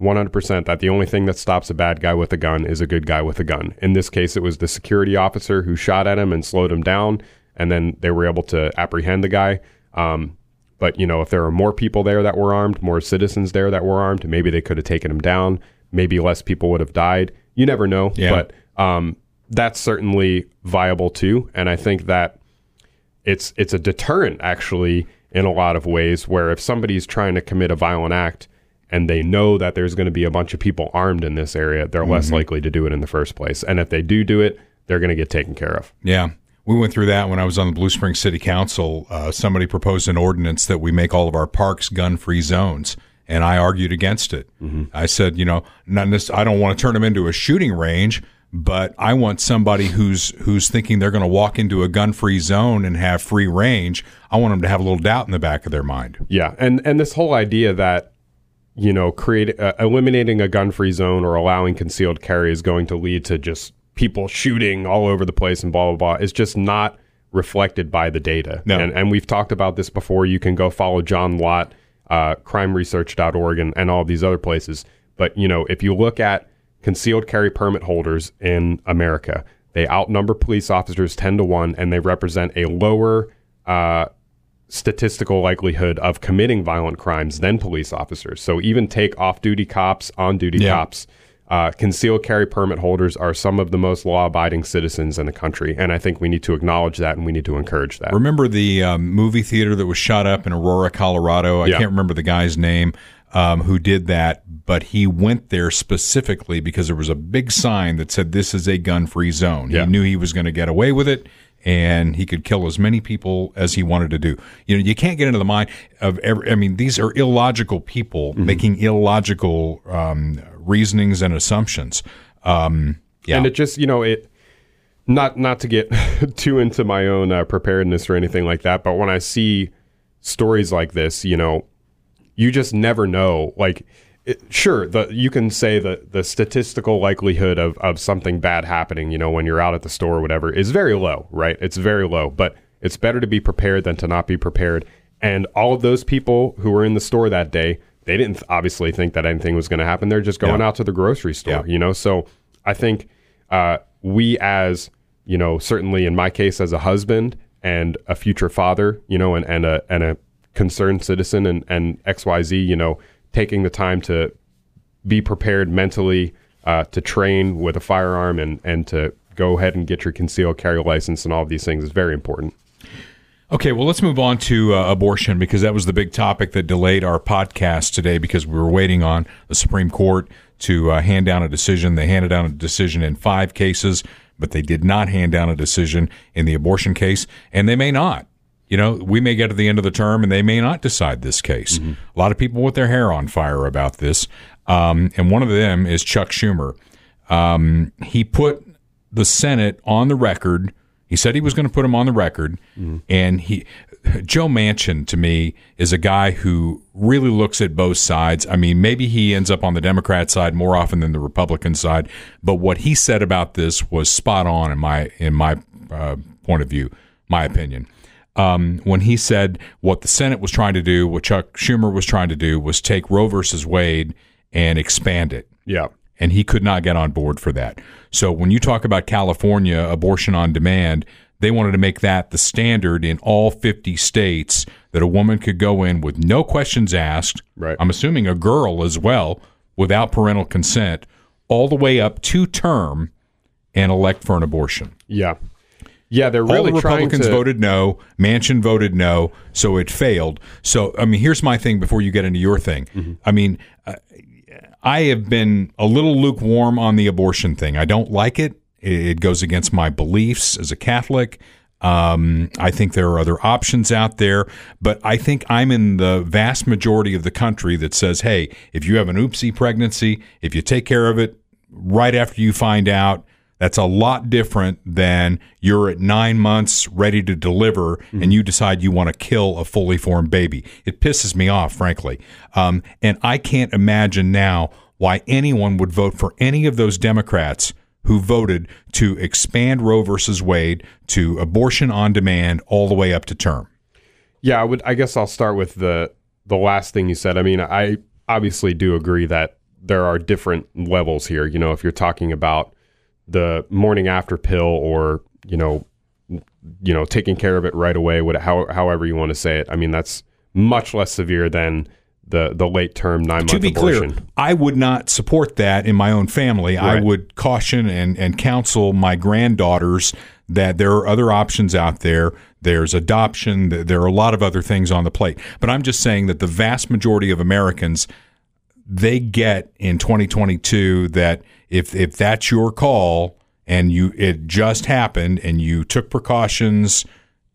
100% that the only thing that stops a bad guy with a gun is a good guy with a gun. In this case, it was the security officer who shot at him and slowed him down, and then they were able to apprehend the guy. Um, but you know, if there were more people there that were armed, more citizens there that were armed, maybe they could have taken him down. Maybe less people would have died. You never know. Yeah. But um, that's certainly viable too, and I think that it's it's a deterrent actually in a lot of ways where if somebody's trying to commit a violent act and they know that there's going to be a bunch of people armed in this area they're less likely to do it in the first place and if they do do it they're going to get taken care of Yeah. We went through that when I was on the Blue Springs City Council. Uh, somebody proposed an ordinance that we make all of our parks gun free zones. And I argued against it. I said, you know, not necess- I don't want to turn them into a shooting range, but I want somebody who's who's thinking they're going to walk into a gun free zone and have free range. I want them to have a little doubt in the back of their mind. yeah and and this whole idea that you know create uh, eliminating a gun-free zone or allowing concealed carry is going to lead to just people shooting all over the place and blah blah blah is just not reflected by the data. No. And, and we've talked about this before. You can go follow John Lott, uh, crimeresearch.org, and, and all these other places. But, you know, if you look at concealed carry permit holders in America, they outnumber police officers 10 to 1, and they represent a lower uh, statistical likelihood of committing violent crimes than police officers. So even take off duty cops, on duty Yeah. cops. Uh, concealed carry permit holders are some of the most law abiding citizens in the country. And I think we need to acknowledge that and we need to encourage that. Remember the um, movie theater that was shot up in Aurora, Colorado? I Yeah. can't remember the guy's name um, who did that, but he went there specifically because there was a big sign that said, This is a gun free zone. Yeah. He knew he was going to get away with it. And he could kill as many people as he wanted to do. You know, you can't get into the mind of every. I mean, these are illogical people Mm-hmm. making illogical um, reasonings and assumptions. Um, yeah, And it just, you know, it not not to get too into my own uh, preparedness or anything like that, but when I see stories like this, you know, you just never know. Like, it, sure, the you can say that the statistical likelihood of of something bad happening, you know, when you're out at the store or whatever, is very low, right? It's very low, but it's better to be prepared than to not be prepared. And all of those people who were in the store that day, they didn't obviously think that anything was going to happen. They're just going Yeah. out to the grocery store, Yeah. you know. So I think uh, we, as you know, certainly in my case as a husband and a future father, you know, and, and a and a concerned citizen and and X Y Z, you know, taking the time to be prepared mentally uh, to train with a firearm and and to go ahead and get your concealed carry license and all of these things is very important. Okay, well, let's move on to uh, abortion because that was the big topic that delayed our podcast today because we were waiting on the Supreme Court to uh, hand down a decision. They handed down a decision in five cases, but they did not hand down a decision in the abortion case, and they may not. You know, we may get to the end of the term and they may not decide this case. A lot of people with their hair on fire about this. Um, and one of them is Chuck Schumer. Um, he put the Senate on the record. He said he was going to put him on the record, and he Joe Manchin to me is a guy who really looks at both sides. I mean, maybe he ends up on the Democrat side more often than the Republican side, but what he said about this was spot on in my in my uh, point of view, my opinion. Um, when he said what the Senate was trying to do, what Chuck Schumer was trying to do, was take Roe versus Wade and expand it Yeah. and he could not get on board for that. So when you talk about California abortion on demand, they wanted to make that the standard in all 50 states that a woman could go in with no questions asked. Right. I'm assuming a girl as well without parental consent all the way up to term and elect for an abortion. Yeah. Yeah, they're All really the trying Republicans to voted no. Manchin voted no, so it failed. So, I mean, here's my thing before you get into your thing. Mm-hmm. I mean, uh, I have been a little lukewarm on the abortion thing. I don't like it. It goes against my beliefs as a Catholic. Um, I think there are other options out there, but I think I'm in the vast majority of the country that says, hey, if you have an oopsie pregnancy, if you take care of it right after you find out, that's a lot different than you're at nine months ready to deliver and you decide you want to kill a fully formed baby. It pisses me off, frankly. Um, and I can't imagine now why anyone would vote for any of those Democrats who voted to expand Roe versus Wade to abortion on demand all the way up to term. Yeah, I would. I guess I'll start with the the last thing you said. I mean, I obviously do agree that there are different levels here. You know, if you're talking about the morning after pill, or you know, you know, taking care of it right away, what, how, however you want to say it. I mean, that's much less severe than the the late term nine month to be abortion. clear, I would not support that in my own family. I would caution and, and counsel my granddaughters that there are other options out there. There's adoption. There are a lot of other things on the plate. But I'm just saying that the vast majority of Americans, they get in 2022 that if if that's your call and you it just happened and you took precautions,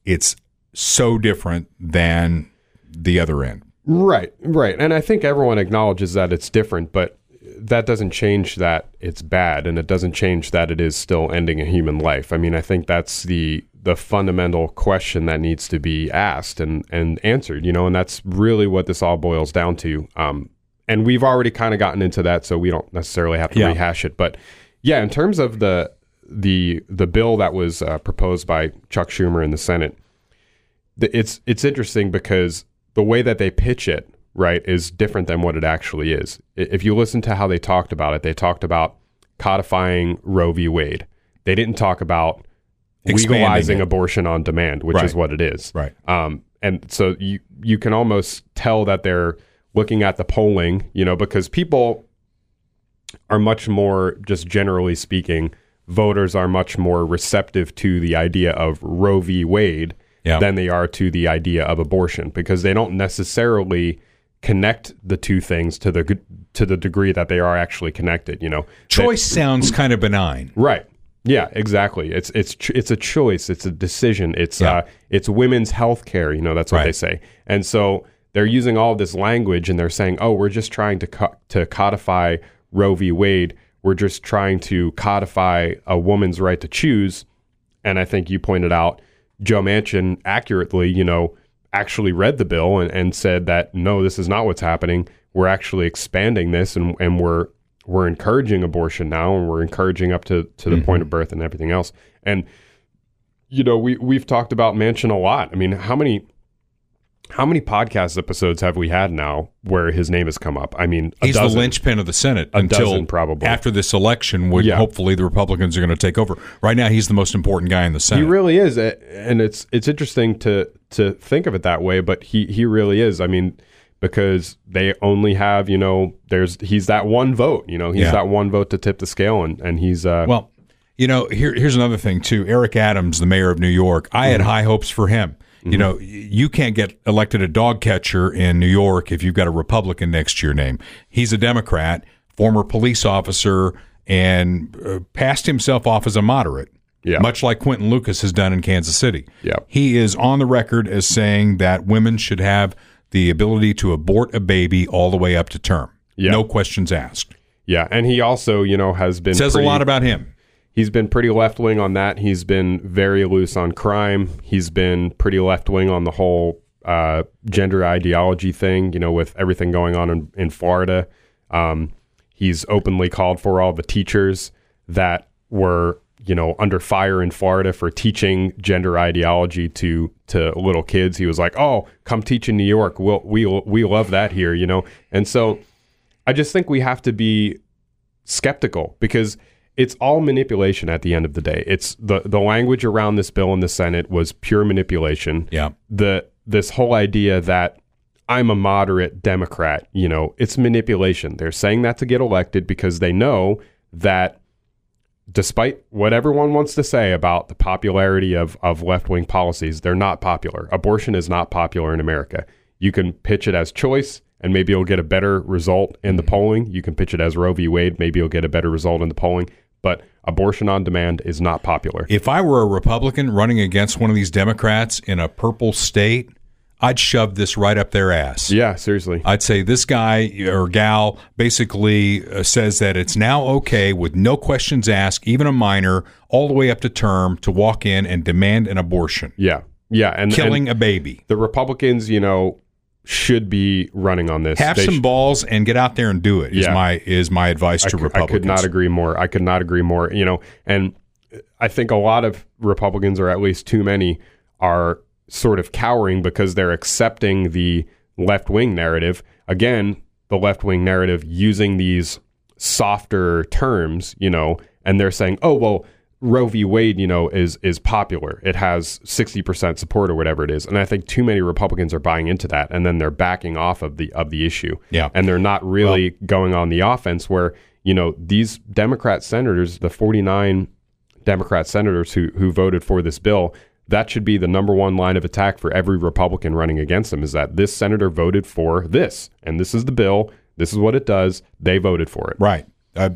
it's so different than the other end. Right, right. And I think everyone acknowledges that it's different, but that doesn't change that it's bad and it doesn't change that it is still ending a human life. I mean, I think that's the the fundamental question that needs to be asked and and answered, you know, and that's really what this all boils down to. Um and we've already kind of gotten into that so we don't necessarily have to Yeah. rehash it, but yeah, in terms of the the the bill that was uh, proposed by Chuck Schumer in the Senate, the, it's it's interesting because the way that they pitch it, right, is different than what it actually is. If you listen to how they talked about it, they talked about codifying Roe v. Wade. They didn't talk about legalizing it. abortion on demand, which is what it is. Right. Um, and so you you can almost tell that they're looking at the polling, you know, because people are much more, just generally speaking, voters are much more receptive to the idea of Roe v. Wade Yeah. than they are to the idea of abortion because they don't necessarily connect the two things to the to the degree that they are actually connected. You know, Choice sounds kind of benign. Right. Yeah, exactly. It's it's it's a choice. It's a decision. It's Yeah. uh it's women's health care. You know, that's what they say. And so they're using all this language, and they're saying, "Oh, we're just trying to co- to codify Roe v. Wade. We're just trying to codify a woman's right to choose." And I think you pointed out Joe Manchin accurately. You know, actually read the bill and, and said that no, this is not what's happening. We're actually expanding this, and and we're we're encouraging abortion now, and we're encouraging up to to the point mm-hmm. of birth and everything else. And you know, we we've talked about Manchin a lot. I mean, how many how many podcast episodes have we had now where his name has come up? I mean, a He's the linchpin of the Senate A until dozen, probably. after this election, when Yeah. hopefully the Republicans are going to take over. Right now, he's the most important guy in the Senate. He really is, and it's it's interesting to to think of it that way. But he he really is. I mean, because they only have you know, there's he's that one vote. You know, he's Yeah. that one vote to tip the scale, and and he's uh, Well, you know, here, here's another thing too. Eric Adams, the mayor of New York, I Mm-hmm. had high hopes for him. You know, you can't get elected a dog catcher in New York if you've got a Republican next to your name. He's a Democrat, former police officer, and uh, passed himself off as a moderate. Yeah. Much like Quinton Lucas has done in Kansas City. Yeah. He is on the record as saying that women should have the ability to abort a baby all the way up to term. Yeah. No questions asked. yeah, and he also you know has been Says pretty- a lot about him. He's been pretty left wing on that. He's been very loose on crime. He's been pretty left wing on the whole uh, gender ideology thing, you know, with everything going on in, in Florida. Um, he's openly called for all the teachers that were, you know, under fire in Florida for teaching gender ideology to to little kids. He was like, "Oh, come teach in New York. We'll, we we love that here," you know. And so I just think we have to be skeptical because it's all manipulation at the end of the day. It's the the language around this bill in the Senate was pure manipulation. Yeah. The this whole idea that I'm a moderate Democrat, you know, it's manipulation. They're saying that to get elected because they know that despite what everyone wants to say about the popularity of, of left wing policies, they're not popular. Abortion is not popular in America. You can pitch it as choice, and maybe you'll get a better result in the mm-hmm. polling. You can pitch it as Roe v. Wade, maybe you'll get a better result in the polling. But abortion on demand is not popular. If I were a Republican running against one of these Democrats in a purple state, I'd shove this right up their ass. yeah, seriously. I'd say this guy or gal basically uh, says that it's now okay with no questions asked, even a minor, all the way up to term, to walk in and demand an abortion, Yeah. Yeah. And killing and a baby. the Republicans, you know, should be running on this. Have They some sh- balls and get out there and do it. Is Yeah. my is my advice to cou- I Republicans. could not agree more. I could not agree more. You know, and I think a lot of Republicans, or at least too many, are sort of cowering because they're accepting the left wing narrative. Again, the left wing narrative using these softer terms, you know, and they're saying, oh, well, Roe v. Wade, you know, is is popular. It has sixty percent support or whatever it is, and I think too many Republicans are buying into that, and then they're backing off of the of the issue. Yeah. and they're not really going on the offense where you know these Democrat senators, the forty nine Democrat senators who who voted for this bill, that should be the number one line of attack for every Republican running against them is that this senator voted for this, and this is the bill. This is what it does. They voted for it. Right. Uh,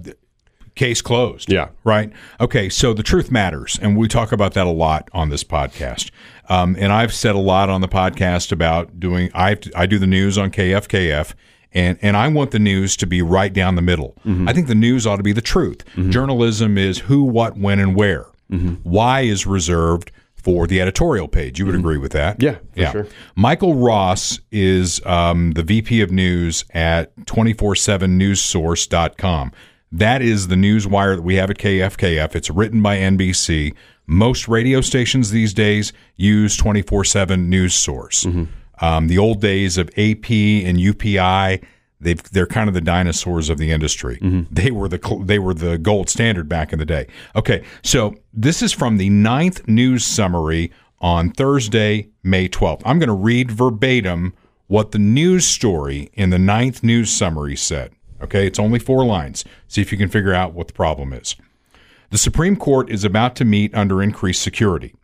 case closed. Yeah. Right. Okay. So the truth matters, and we talk about that a lot on this podcast. Um, and I've said a lot on the podcast about doing. I I do the news on KFKF. And, and I want the news to be right down the middle. I think the news ought to be the truth. Journalism is who, what, when, and where. Why is reserved for the editorial page. You would agree with that? Yeah, for sure. Michael Ross is um, the VP of News at 247newssource.com. That is the news wire that we have at KFKF. It's written by NBC. Most radio stations these days use 24 7 news source. Um, the old days of AP and UPI, they've, they're kind of the dinosaurs of the industry. They were the they were the gold standard back in the day. Okay, so this is from the ninth news summary on Thursday, May 12th. I'm going to read verbatim what the news story in the ninth news summary said. Okay, it's only four lines. See if you can figure out what the problem is. The Supreme Court is about to meet under increased security.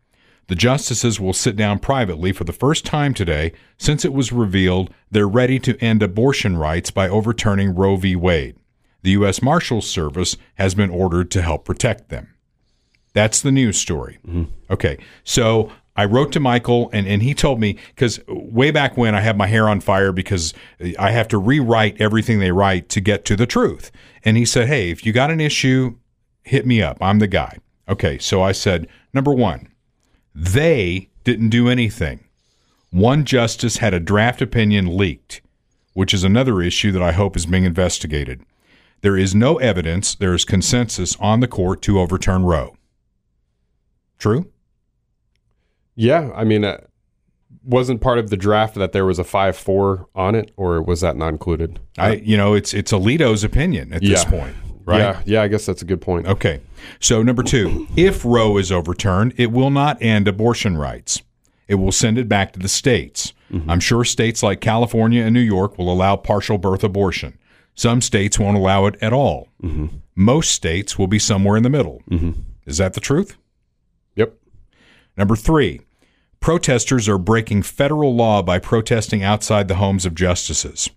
The justices will sit down privately for the first time today since it was revealed they're ready to end abortion rights by overturning Roe v. Wade. The U.S. Marshals Service has been ordered to help protect them. That's the news story. Mm-hmm. Okay, so I wrote to Michael, and, and he told me because way back when I have my hair on fire because I have to rewrite everything they write to get to the truth. And he said, Hey, if you got an issue, hit me up. I'm the guy. Okay, so I said, Number one, they didn't do anything. One justice had a draft opinion leaked, which is another issue that I hope is being investigated. There is no evidence, there is consensus on the court to overturn Roe. True? Yeah, I mean, uh, wasn't part of the draft that there was a five four on it, or was that not included? I you know, it's it's Alito's opinion at this Yeah. point, right? Yeah, yeah, I guess that's a good point. Okay. So, number two, if Roe is overturned, it will not end abortion rights. It will send it back to the states. Mm-hmm. I'm sure states like California and New York will allow partial birth abortion. Some states won't allow it at all. Mm-hmm. Most states will be somewhere in the middle. Mm-hmm. Is that the truth? Yep. Number three, protesters are breaking federal law by protesting outside the homes of justices.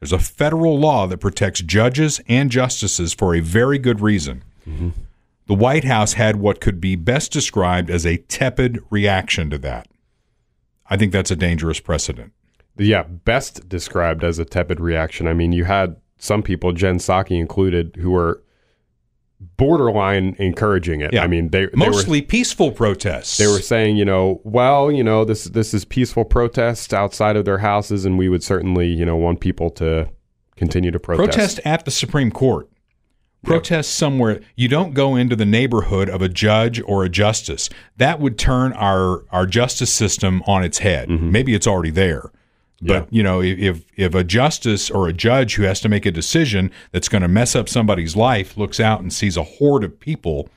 There's a federal law that protects judges and justices for a very good reason. Mm-hmm. The White House had what could be best described as a tepid reaction to that. I think that's a dangerous precedent. Yeah, best described as a tepid reaction. I mean, you had some people, Jen Psaki included, who were borderline encouraging it. I mean, they, they were mostly peaceful protests. they were saying, you know, well, you know, this this is peaceful protests outside of their houses, and we would certainly, you know, want people to continue to protest. protest at the Supreme Court. Protest somewhere. You don't go into the neighborhood of a judge or a justice. That would turn our our justice system on its head. Mm-hmm. Maybe it's already there. But Yeah. you know, if if a justice or a judge who has to make a decision that's going to mess up somebody's life looks out and sees a horde of people,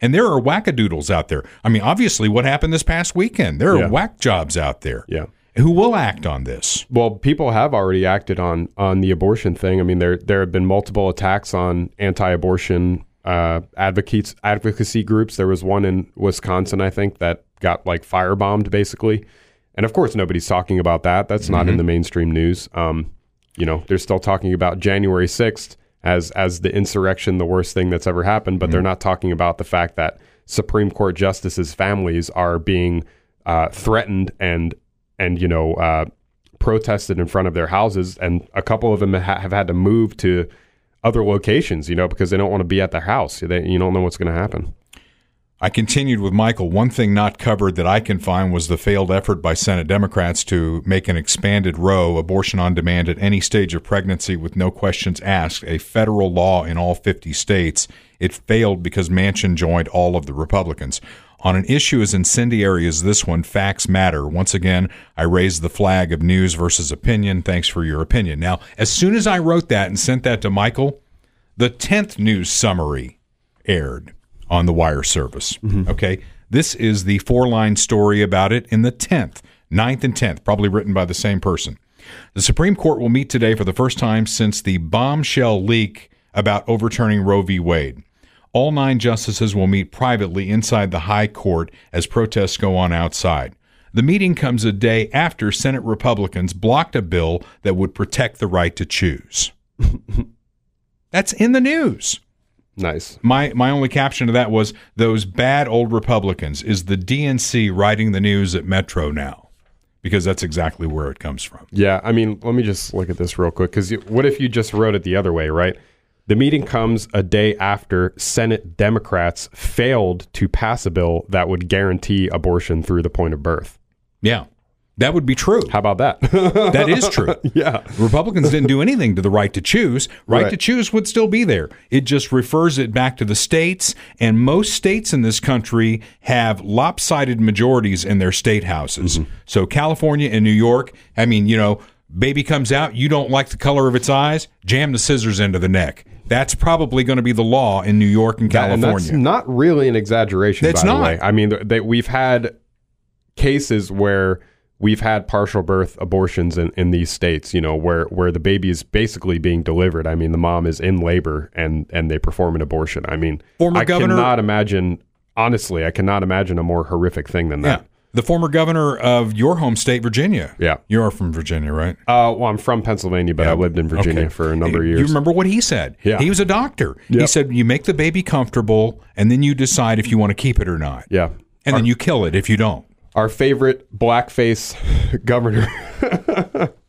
and there are wackadoodles out there. I mean, obviously, what happened this past weekend? There are Yeah. whack jobs out there. Yeah. Who will act on this? Well, people have already acted on on the abortion thing. I mean, there there have been multiple attacks on anti-abortion uh, advocates advocacy groups. There was one in Wisconsin, I think, that got like firebombed basically. And of course, nobody's talking about that. That's not in the mainstream news. Um, you know, they're still talking about January sixth as as the insurrection, the worst thing that's ever happened. But they're not talking about the fact that Supreme Court justices' families are being uh, threatened and and you know uh, protested in front of their houses, and a couple of them ha- have had to move to other locations, you know, because they don't want to be at their house. They, you don't know what's going to happen. I continued with Michael. One thing not covered that I can find was the failed effort by Senate Democrats to make an expanded Roe, abortion on demand at any stage of pregnancy with no questions asked, a federal law in all 50 states. It failed because Manchin joined all of the Republicans. On an issue as incendiary as this one, facts matter. Once again, I raised the flag of news versus opinion. Thanks for your opinion. Now, as soon as I wrote that and sent that to Michael, the 10th news summary aired on the wire service. Mm-hmm. Okay. This is the four line story about it in the 10th, 9th, and 10th, probably written by the same person. The Supreme Court will meet today for the first time since the bombshell leak about overturning Roe v. Wade. All nine justices will meet privately inside the High Court as protests go on outside. The meeting comes a day after Senate Republicans blocked a bill that would protect the right to choose. That's in the news. Nice. My my only caption to that was those bad old Republicans. Is the DNC writing the news at Metro now? Because that's exactly where it comes from. Yeah, I mean, let me just look at this real quick. Because what if you just wrote it the other way, right? The meeting comes a day after Senate Democrats failed to pass a bill that would guarantee abortion through the point of birth. Yeah. That would be true. How about that? That is true. yeah. Republicans didn't do anything to the right to choose. Right, Right. to choose would still be there. It just refers it back to the states, and most states in this country have lopsided majorities in their state houses. Mm-hmm. So California and New York, I mean, you know, baby comes out, you don't like the color of its eyes, jam the scissors into the neck. That's probably going to be the law in New York and That- and California. that's not really an exaggeration. It's not. The way. I mean, th- they, we've had cases where we've had partial birth abortions in, in these states. You know, where where the baby is basically being delivered. I mean, the mom is in labor and and they perform an abortion. I mean, Former I governor- cannot imagine. Honestly, I cannot imagine a more horrific thing than yeah. that. The former governor of your home state, Virginia. Yeah. You are from Virginia, right? Uh, well, I'm from Pennsylvania, but I lived in Virginia Okay. for a number of years. You remember what he said? Yeah. He was a doctor. He said you make the baby comfortable and then you decide if you want to keep it or not. yeah. And then you kill it if you don't. Our favorite blackface governor,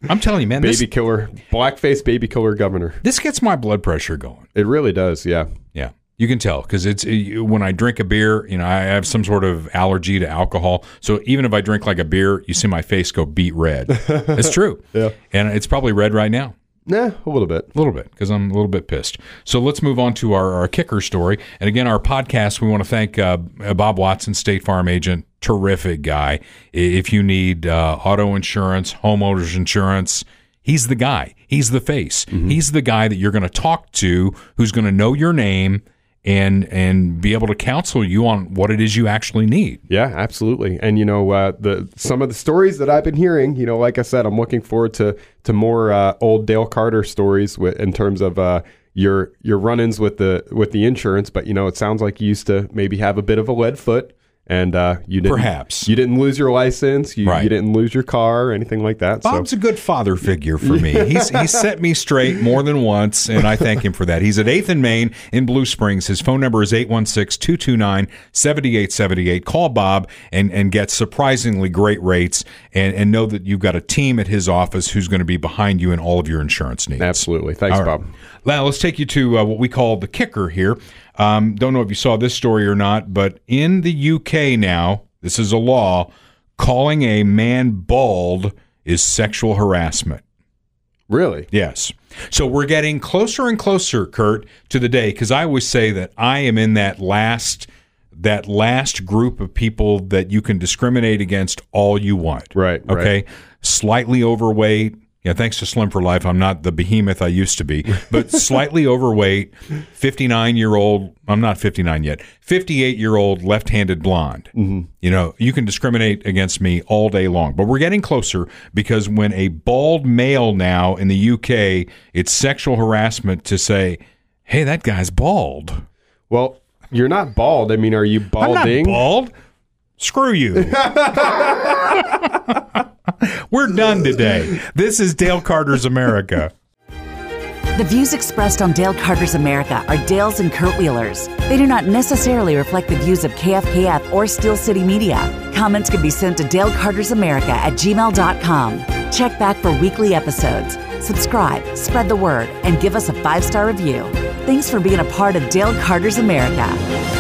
I'm telling you, man, baby this, killer, blackface baby killer governor. this gets my blood pressure going. It really does. Yeah. Yeah. You can tell because it's uh, when I drink a beer, you know, I have some sort of allergy to alcohol. So even if I drink like a beer, you see my face go beet red. it's true. Yeah. And it's probably red right now. Nah, a little bit. A little bit, because I'm a little bit pissed. So let's move on to our, our kicker story. And again, our podcast, we want to thank uh, Bob Watson, State Farm agent, terrific guy. If you need uh, auto insurance, homeowners insurance, he's the guy. He's the face. He's the guy that you're going to talk to who's going to know your name and and be able to counsel you on what it is you actually need. Yeah, absolutely. And you know, uh, the some of the stories that I've been hearing, you know, like I said, I'm looking forward to to more uh, old Dale Carter stories with, in terms of uh, your your run-ins with the with the insurance. But you know, it sounds like you used to maybe have a bit of a lead foot, and uh, you didn't Perhaps. you didn't lose your license, you, Right. you didn't lose your car or anything like that. Bob's so a good father figure for me. He's he's set me straight more than once, and I thank him for that. He's at 8th and Main in Blue Springs. His phone number is 816-229-7878. Call Bob and, and get surprisingly great rates and, and know that you've got a team at his office who's going to be behind you in all of your insurance needs. absolutely, thanks, right. Bob. Now, let's take you to uh, what we call the kicker here. Um, don't know if you saw this story or not, but in the UK now, this is a law. Calling a man bald is sexual harassment. Really? Yes. So we're getting closer and closer, Kurt, to the day because I always say that I am in that last that last group of people that you can discriminate against all you want. Right, right. Okay. Slightly overweight. Yeah, thanks to Slim for Life, I'm not the behemoth I used to be, but slightly overweight, 59 year old, I'm not 59 yet, 58 year old left handed blonde. Mm-hmm. You know, you can discriminate against me all day long, but we're getting closer because when a bald male now in the UK, it's sexual harassment to say, hey, that guy's bald. Well, you're not bald. I mean, are you I'm balding? not bald. Screw you. We're done today. This is Dale Carter's America. The views expressed on Dale Carter's America are Dale's and Kurt Wheeler's. They do not necessarily reflect the views of KFKF or Steel City Media. Comments can be sent to Dale Carter's America at gmail.com. Check back for weekly episodes. Subscribe, spread the word, and give us a five star review. Thanks for being a part of Dale Carter's America.